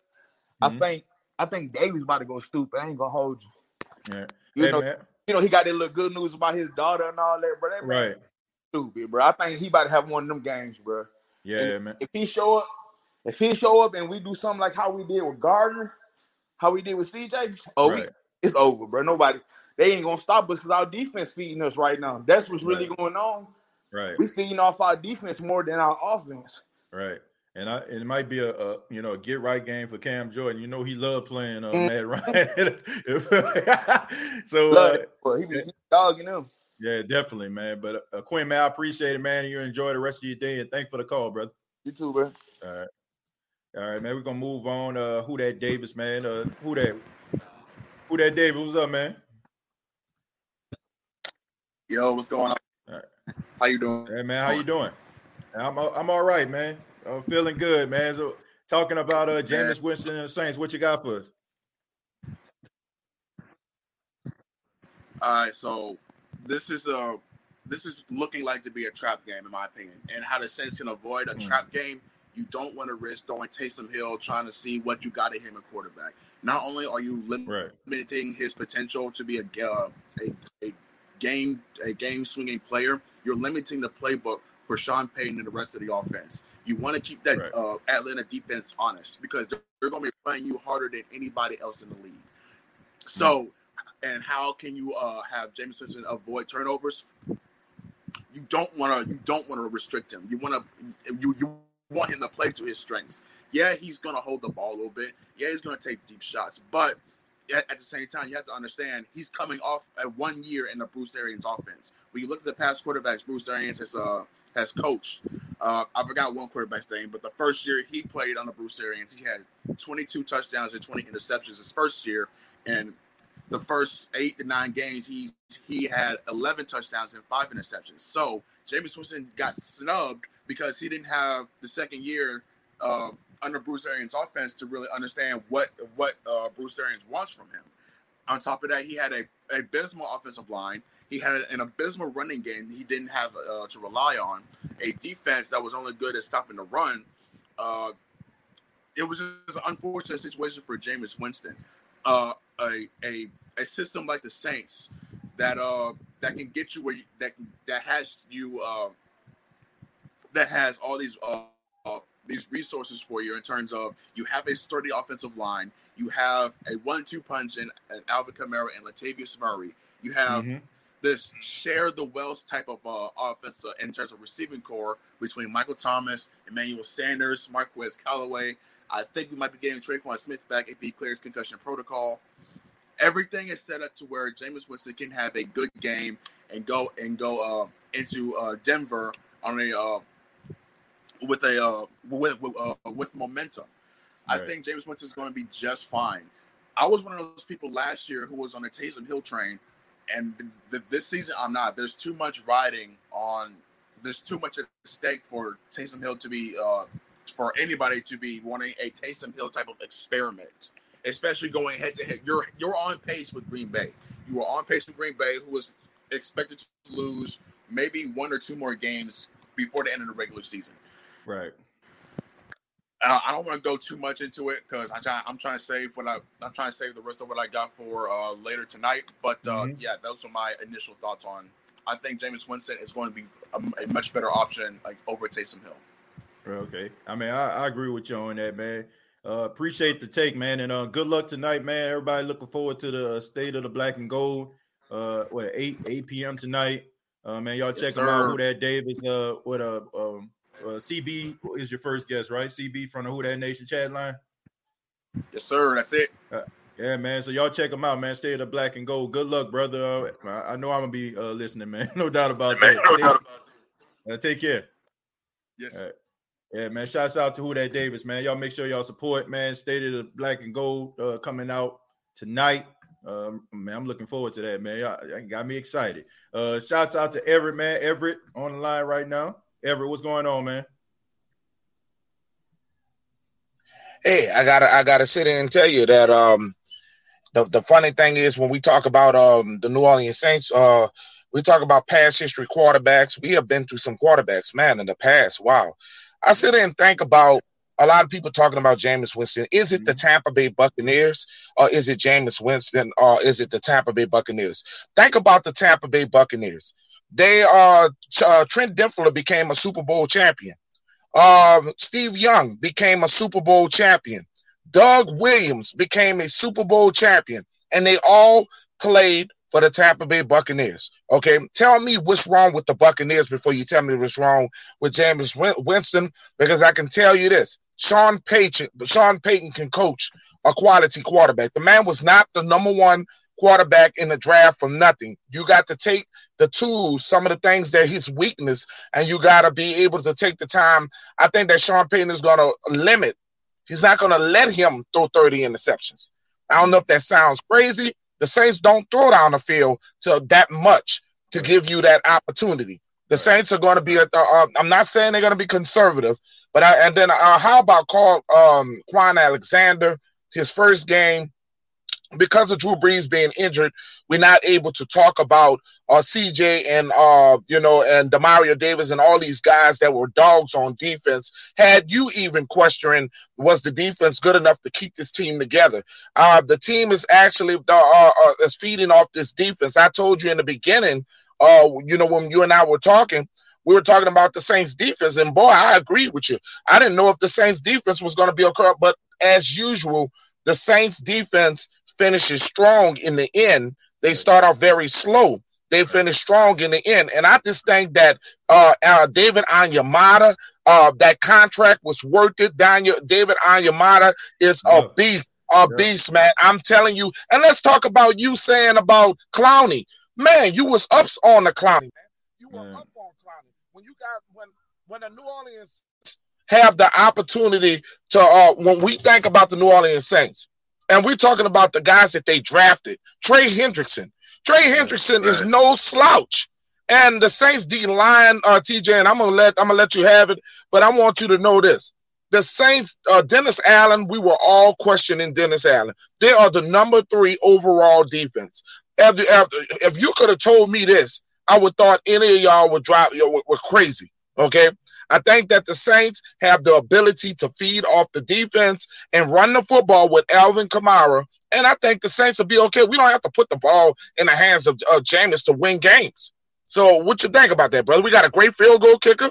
Mm-hmm. I think I think Davis about to go stupid. I ain't gonna hold you. Yeah. You hey, know, man. you know he got that little good news about his daughter and all that, bro. That right. Stupid, bro. I think he about to have one of them games, bro. Yeah, and man. If he show up if he show up and we do something like how we did with Gardner, how we did with CJ, oh, right. we, it's over, bro. Nobody, they ain't gonna stop us because our defense feeding us right now. That's what's really right. going on. Right. we're feeding off our defense more than our offense. Right. And I, it might be a, a, you know a get right game for Cam Jordan. You know he loved playing uh, mm. Matt Ryan. [LAUGHS] so uh, well, he, he dogging him. Yeah, definitely, man. But uh, Quinn, man, I appreciate it, man. You enjoy the rest of your day, and thanks for the call, brother. You too, bro. All right. All right, man. We're gonna move on. Uh who that Davis, man? Uh who that who that Davis? What's up, man? Yo, what's going on? How you doing? Hey man, how you doing? I'm I'm all right, man. I'm feeling good, man. So talking about uh Jameis Winston and the Saints, what you got for us? All right, so this is a uh, this is looking like to be a trap game in my opinion. And how the Saints can avoid a mm. trap game You don't want to risk throwing Taysom Hill trying to see what you got at him at quarterback. Not only are you lim- right. limiting his potential to be a, uh, a, a game a game swinging player, you're limiting the playbook for Sean Payton and the rest of the offense. You want to keep that right. uh, Atlanta defense honest because they're, they're going to be playing you harder than anybody else in the league. So, and how can you uh, have Jameis Winston avoid turnovers? You don't want to. You don't want to restrict him. You want to. You you want him to play to his strengths. Yeah, he's going to hold the ball a little bit. Yeah, he's going to take deep shots, but at, at the same time, you have to understand he's coming off a one year in the Bruce Arians offense. When you look at the past quarterbacks Bruce Arians has uh has coached, uh, I forgot one quarterback's name, but the first year he played on the Bruce Arians, he had 22 touchdowns and 20 interceptions his first year, and the first eight to nine games, he he had 11 touchdowns and five interceptions. So Jameis Winston got snubbed because he didn't have the second year uh, under Bruce Arians' offense to really understand what what uh, Bruce Arians wants from him. On top of that, he had a, abysmal offensive line. He had an abysmal running game he didn't have uh, to rely on. A defense that was only good at stopping the run. Uh, it was just an unfortunate situation for Jameis Winston uh, a, a a system like the Saints that uh that can get you where you, that can that has you uh that has all these uh, uh these resources for you in terms of you have a sturdy offensive line, you have a one-two punch in, in Alvin Kamara and Latavius Murray, you have mm-hmm. this share the wealth type of uh, offense uh, in terms of receiving core between Michael Thomas, Emmanuel Sanders, Marquez Callaway, I think we might be getting Tre'Quan Smith back if he clears concussion protocol. Everything is set up to where Jameis Winston can have a good game and go and go uh, into uh, Denver on a uh, with a uh, with with, uh, with momentum. Right. I think Jameis Winston is going to be just fine. I was one of those people last year who was on the Taysom Hill train, and the, the, this season I'm not. There's too much riding on. There's too much at stake for Taysom Hill to be uh, for anybody to be wanting a Taysom Hill type of experiment, especially going head to head. You're you're on pace with Green Bay. You were on pace with Green Bay, who was expected to lose maybe one or two more games before the end of the regular season. Right. Uh, I don't want to go too much into it because I'm trying. I'm trying to save what I. I'm trying to save the rest of what I got for uh, later tonight. But uh, mm-hmm. yeah, those are my initial thoughts on. I think Jameis Winston is going to be a, a much better option like over Taysom Hill. Okay. I mean, I, I agree with you on that, man. Uh, appreciate the take, man, and uh, good luck tonight, man. Everybody looking forward to the state of the black and gold. Uh, what eight eight p.m. tonight. Uh, man, y'all check yes, them out. Who Dat Davis? Uh, what uh, um, uh, CB is your first guest, right? CB from the Who Dat Nation chat line. Yes, sir. That's it. Uh, yeah, man. So y'all check them out, man. State of the black and gold. Good luck, brother. Uh, I, know I'm gonna be uh, listening, man. [LAUGHS] no doubt about man, that. No doubt about that. Uh, take care. Yes. Yeah, man. Shouts out to Who Dat Davis, man. Y'all make sure y'all support, man. State of the Black and Gold uh, coming out tonight. Um, man, I'm looking forward to that, man. Y'all, y'all got me excited. Uh, shouts out to Everett, man. Everett on the line right now. Everett, what's going on, man? Hey, I gotta I gotta sit in and tell you that um the, the funny thing is when we talk about um the New Orleans Saints, uh we talk about past history quarterbacks. We have been through some quarterbacks, man, in the past. Wow. I sit there and think about a lot of people talking about Jameis Winston. Is it the mm-hmm. Tampa Bay Buccaneers or is it Jameis Winston or is it the Tampa Bay Buccaneers? Think about the Tampa Bay Buccaneers. They are uh, Trent Dilfer became a Super Bowl champion. Um, Steve Young became a Super Bowl champion. Doug Williams became a Super Bowl champion, and they all played for the Tampa Bay Buccaneers. Okay, tell me what's wrong with the Buccaneers before you tell me what's wrong with Jameis Winston, because I can tell you this: Sean Payton, Sean Payton can coach a quality quarterback. The man was not the number one quarterback in the draft for nothing. You got to take the tools, some of the things that his weakness, and you got to be able to take the time. I think that Sean Payton is going to limit. He's not going to let him throw 30 interceptions. I don't know if that sounds crazy, the Saints don't throw down the field to that much to give you that opportunity. The Saints are going to be. Uh, uh, I'm not saying they're going to be conservative, but I, and then uh, how about call um, Kwon Alexander his first game because of Drew Brees being injured, we're not able to talk about uh, CJ and uh, you know and Demario Davis and all these guys that were dogs on defense. Had you even questioning was the defense good enough to keep this team together? Uh, the team is actually uh, uh, uh is feeding off this defense. I told you in the beginning, you know when you and I were talking. We were talking about the Saints defense, and boy, I agree with you. I didn't know if the Saints defense was going to be a okay, but as usual, the Saints defense finishes strong in the end. They start off very slow. They finish strong in the end. And I just think that uh, uh, David Onyemata, uh, that contract was worth it. Daniel, David Onyemata is yeah. a beast, a yeah. beast, man. I'm telling you. And let's talk about you saying about Clowney. Man, you was ups on the Clowney, man. You were up on Clowney. When you got when when the New Orleans have the opportunity to uh when we think about the New Orleans Saints, and we're talking about the guys that they drafted. Trey Hendrickson. Trey Hendrickson right. is no slouch. And the Saints D line, uh, TJ, and I'm gonna let I'm gonna let you have it, but I want you to know this. The Saints, uh, Dennis Allen, we were all questioning Dennis Allen. They are the number three overall defense. After, after, if you could have told me this, I would thought any of y'all would drive you know, were, were crazy. Okay, I think that the Saints have the ability to feed off the defense and run the football with Alvin Kamara. And I think the Saints will be okay. We don't have to put the ball in the hands of uh, Jameis to win games. So, what you think about that, brother? We got a great field goal kicker.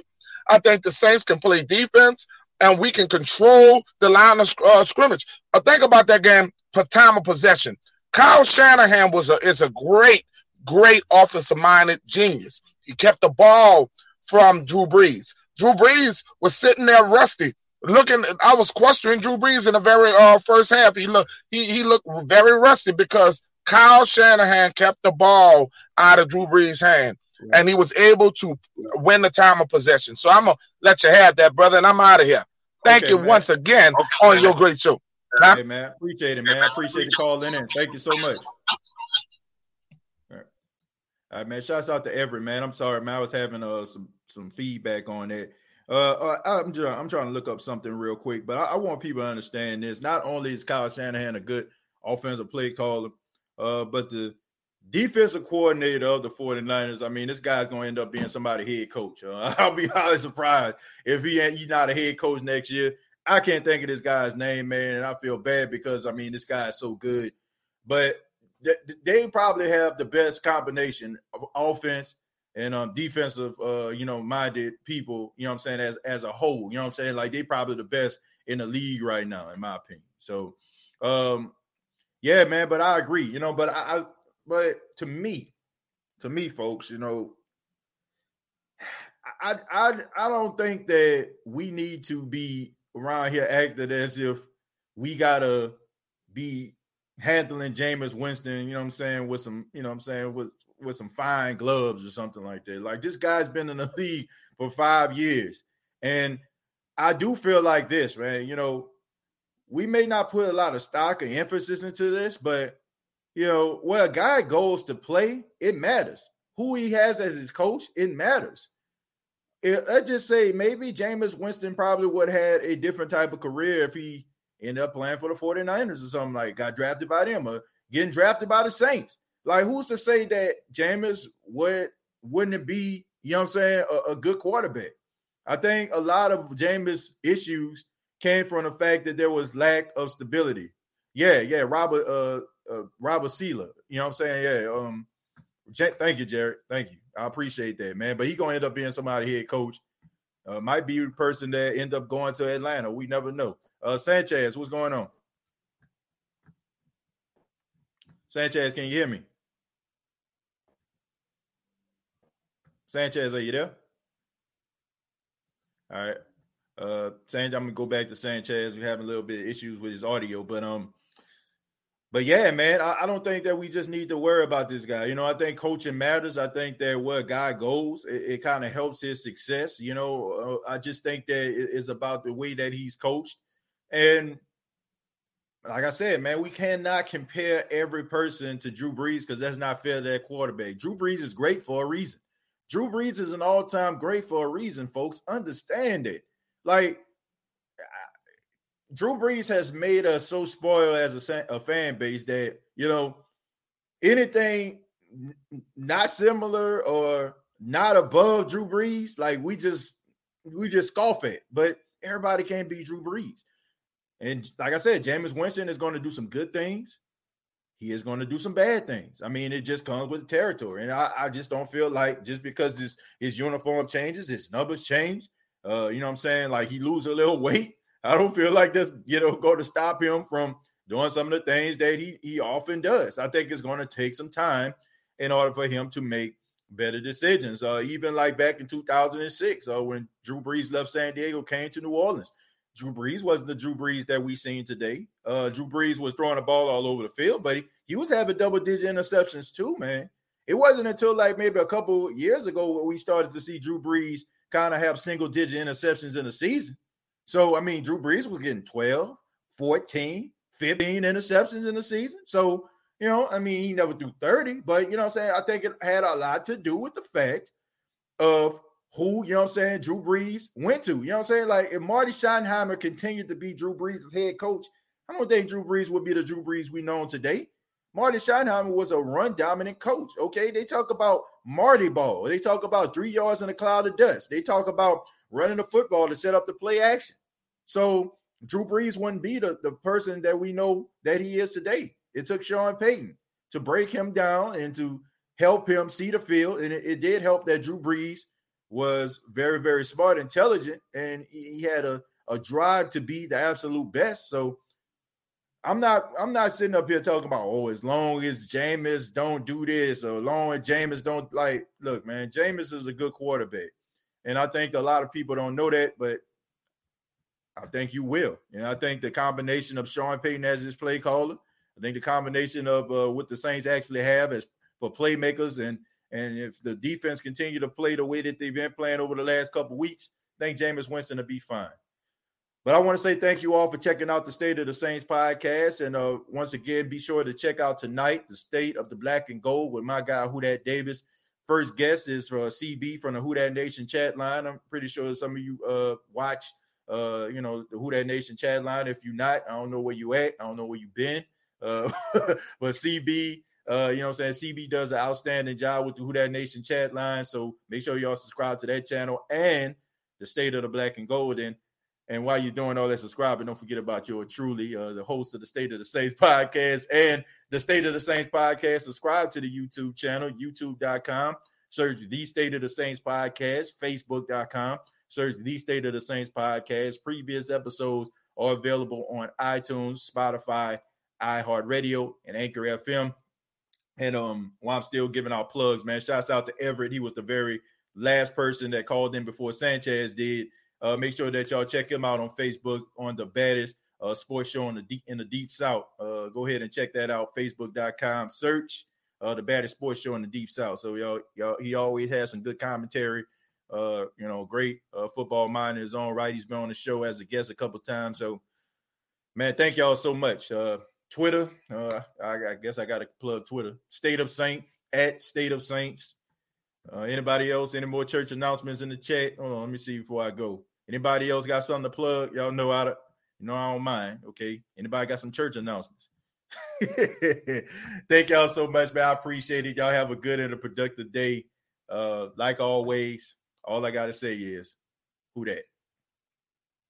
I think the Saints can play defense and we can control the line of uh, scrimmage. Uh, think about that game, time of possession. Kyle Shanahan was a is a great, great offensive minded genius. He kept the ball from Drew Brees. Drew Brees was sitting there rusty, looking. I was questioning Drew Brees in the very uh, first half. He looked he he looked very rusty because Kyle Shanahan kept the ball out of Drew Brees' hand. And he was able to win the time of possession. So I'm gonna let you have that, brother, and I'm out of here. Thank okay, you man. once again okay, on your great show. Hey, man. Appreciate it, man. Appreciate you calling in. Thank you so much. All right. Man. Shouts out to Everett, man. I'm sorry, man. I was having uh, some some feedback on that. Uh, uh I'm trying, I'm trying to look up something real quick, but I, I, want people to understand this. Not only is Kyle Shanahan a good offensive play caller, uh, but the defensive coordinator of the 49ers, I mean, this guy's going to end up being somebody head coach. Uh, [LAUGHS] I'll be highly surprised if he ain't he's not a head coach next year. I can't think of this guy's name, man, and I feel bad because I mean this guy is so good. But they probably have the best combination of offense and um defensive uh you know minded people, you know what I'm saying, as as a whole. You know what I'm saying? Like they probably the best in the league right now, in my opinion. So um yeah, man, but I agree, you know, but I, I but to me, to me, folks, you know, I I I don't think that we need to be around here acting as if we gotta be handling Jameis Winston, you know what I'm saying, with some, you know what I'm saying, with with some fine gloves or something like that. Like this guy's been in the [LAUGHS] league for five years. And I do feel like this, man. You know, we may not put a lot of stock and emphasis into this, but you know, where a guy goes to play, it matters. Who he has as his coach, it matters. It, let's just say maybe Jameis Winston probably would have had a different type of career if he ended up playing for the 49ers or something like got drafted by them or getting drafted by the Saints. Like, who's to say that Jameis would wouldn't it be, you know what I'm saying, a, a good quarterback? I think a lot of Jameis issues came from the fact that there was lack of stability. Yeah, yeah, Robert uh, uh Robert Saleh, you know what I'm saying? Yeah. Um J- thank you, Jared. Thank you. I appreciate that, man. But he gonna end up being somebody head coach. Uh, might be the person that end up going to Atlanta. We never know. Uh Sanchez, what's going on? Sanchez, can you hear me? Sanchez, are you there? All right. Uh Sanchez, I'm gonna go back to Sanchez. We're having a little bit of issues with his audio, but um, but yeah, man, I, I, don't think that we just need to worry about this guy. You know, I think coaching matters. I think that where a guy goes, it, it kind of helps his success. You know, uh, I just think that it is about the way that he's coached. And like I said, man, we cannot compare every person to Drew Brees because that's not fair to that quarterback. Drew Brees is great for a reason. Drew Brees is an all-time great for a reason, folks. Understand it. Like Drew Brees has made us so spoiled as a, a fan base that you know, anything not similar or not above Drew Brees, like we just we just scoff at. But everybody can't be Drew Brees. And like I said, Jameis Winston is going to do some good things. He is going to do some bad things. I mean, it just comes with the territory. And I, I just don't feel like just because his, his uniform changes, his numbers change, uh, you know what I'm saying? Like he lose a little [LAUGHS] weight. I don't feel like this, you know, going to stop him from doing some of the things that he, he often does. I think it's going to take some time in order for him to make better decisions. Uh, even like back in 2006, uh, when Drew Brees left San Diego, came to New Orleans. Drew Brees wasn't the Drew Brees that we seen today. Uh, Drew Brees was throwing the ball all over the field, but he, he was having double digit interceptions too, man. It wasn't until like maybe a couple years ago where we started to see Drew Brees kind of have single digit interceptions in a season. So, I mean, Drew Brees was getting 12, 14, 15 interceptions in the season. So, you know, I mean, he never threw 30, but you know I'm saying? I think it had a lot to do with the fact of who, you know I'm saying, Drew Brees went to. You know what I'm saying? Like if Marty Schottenheimer continued to be Drew Brees' head coach, I don't think Drew Brees would be the Drew Brees we know today. Marty Schottenheimer was a run dominant coach. Okay. They talk about Marty ball. They talk about three yards in a cloud of dust. They talk about running the football to set up the play action. So Drew Brees wouldn't be the, the person that we know that he is today. It took Sean Payton to break him down and to help him see the field. And it, it did help that Drew Brees was very, very smart, intelligent, and he had a, a drive to be the absolute best. So I'm not I'm not sitting up here talking about oh as long as Jameis don't do this or long as Jameis don't like look man Jameis is a good quarterback and I think a lot of people don't know that but I think you will and I think the combination of Sean Payton as his play caller I think the combination of uh, what the Saints actually have as for playmakers and and if the defense continue to play the way that they've been playing over the last couple weeks, I think Jameis Winston will be fine. But I want to say thank you all for checking out the State of the Saints podcast. And uh, once again, be sure to check out tonight the State of the Black and Gold with my guy, Who Dat Davis. First guest is for CB from the Who Dat Nation chat line. I'm pretty sure some of you uh, watch, uh, you know, the Who Dat Nation chat line. If you're not, I don't know where you at. I don't know where you've been. Uh, [LAUGHS] but CB, uh, you know what I'm saying? CB does an outstanding job with the Who Dat Nation chat line. So make sure y'all subscribe to that channel and the State of the Black and Gold. And, and while you're doing all that subscribing, don't forget about your truly uh, the host of the State of the Saints [LAUGHS] podcast and the State of the Saints podcast. Subscribe to the YouTube channel, youtube.com. Search the State of the Saints podcast, facebook.com. Search the State of the Saints podcast. Previous episodes are available on iTunes, Spotify, iHeartRadio, and Anchor FM. And um, while I'm still giving out plugs, man, shouts out to Everett. He was the very last person that called in before Sanchez did. Uh, make sure that y'all check him out on Facebook on the baddest uh, sports show in the deep in the deep south. Uh, go ahead and check that out. Facebook.com. Search uh, the baddest sports show in the deep south. So y'all, y'all, he always has some good commentary. Uh, you know, great uh, football mind in his own right. He's been on the show as a guest a couple times. So, man, thank y'all so much. Uh, Twitter. Uh, I, I, guess I got to plug Twitter. State of Saints at State of Saints. Uh, anybody else? Any more church announcements in the chat? Hold on, let me see before I go. Anybody else got something to plug? Y'all know how to. You know I don't mind. Okay. Anybody got some church announcements? [LAUGHS] Thank y'all so much, man. I appreciate it. Y'all have a good and a productive day. Uh, like always, all I gotta say is, who that?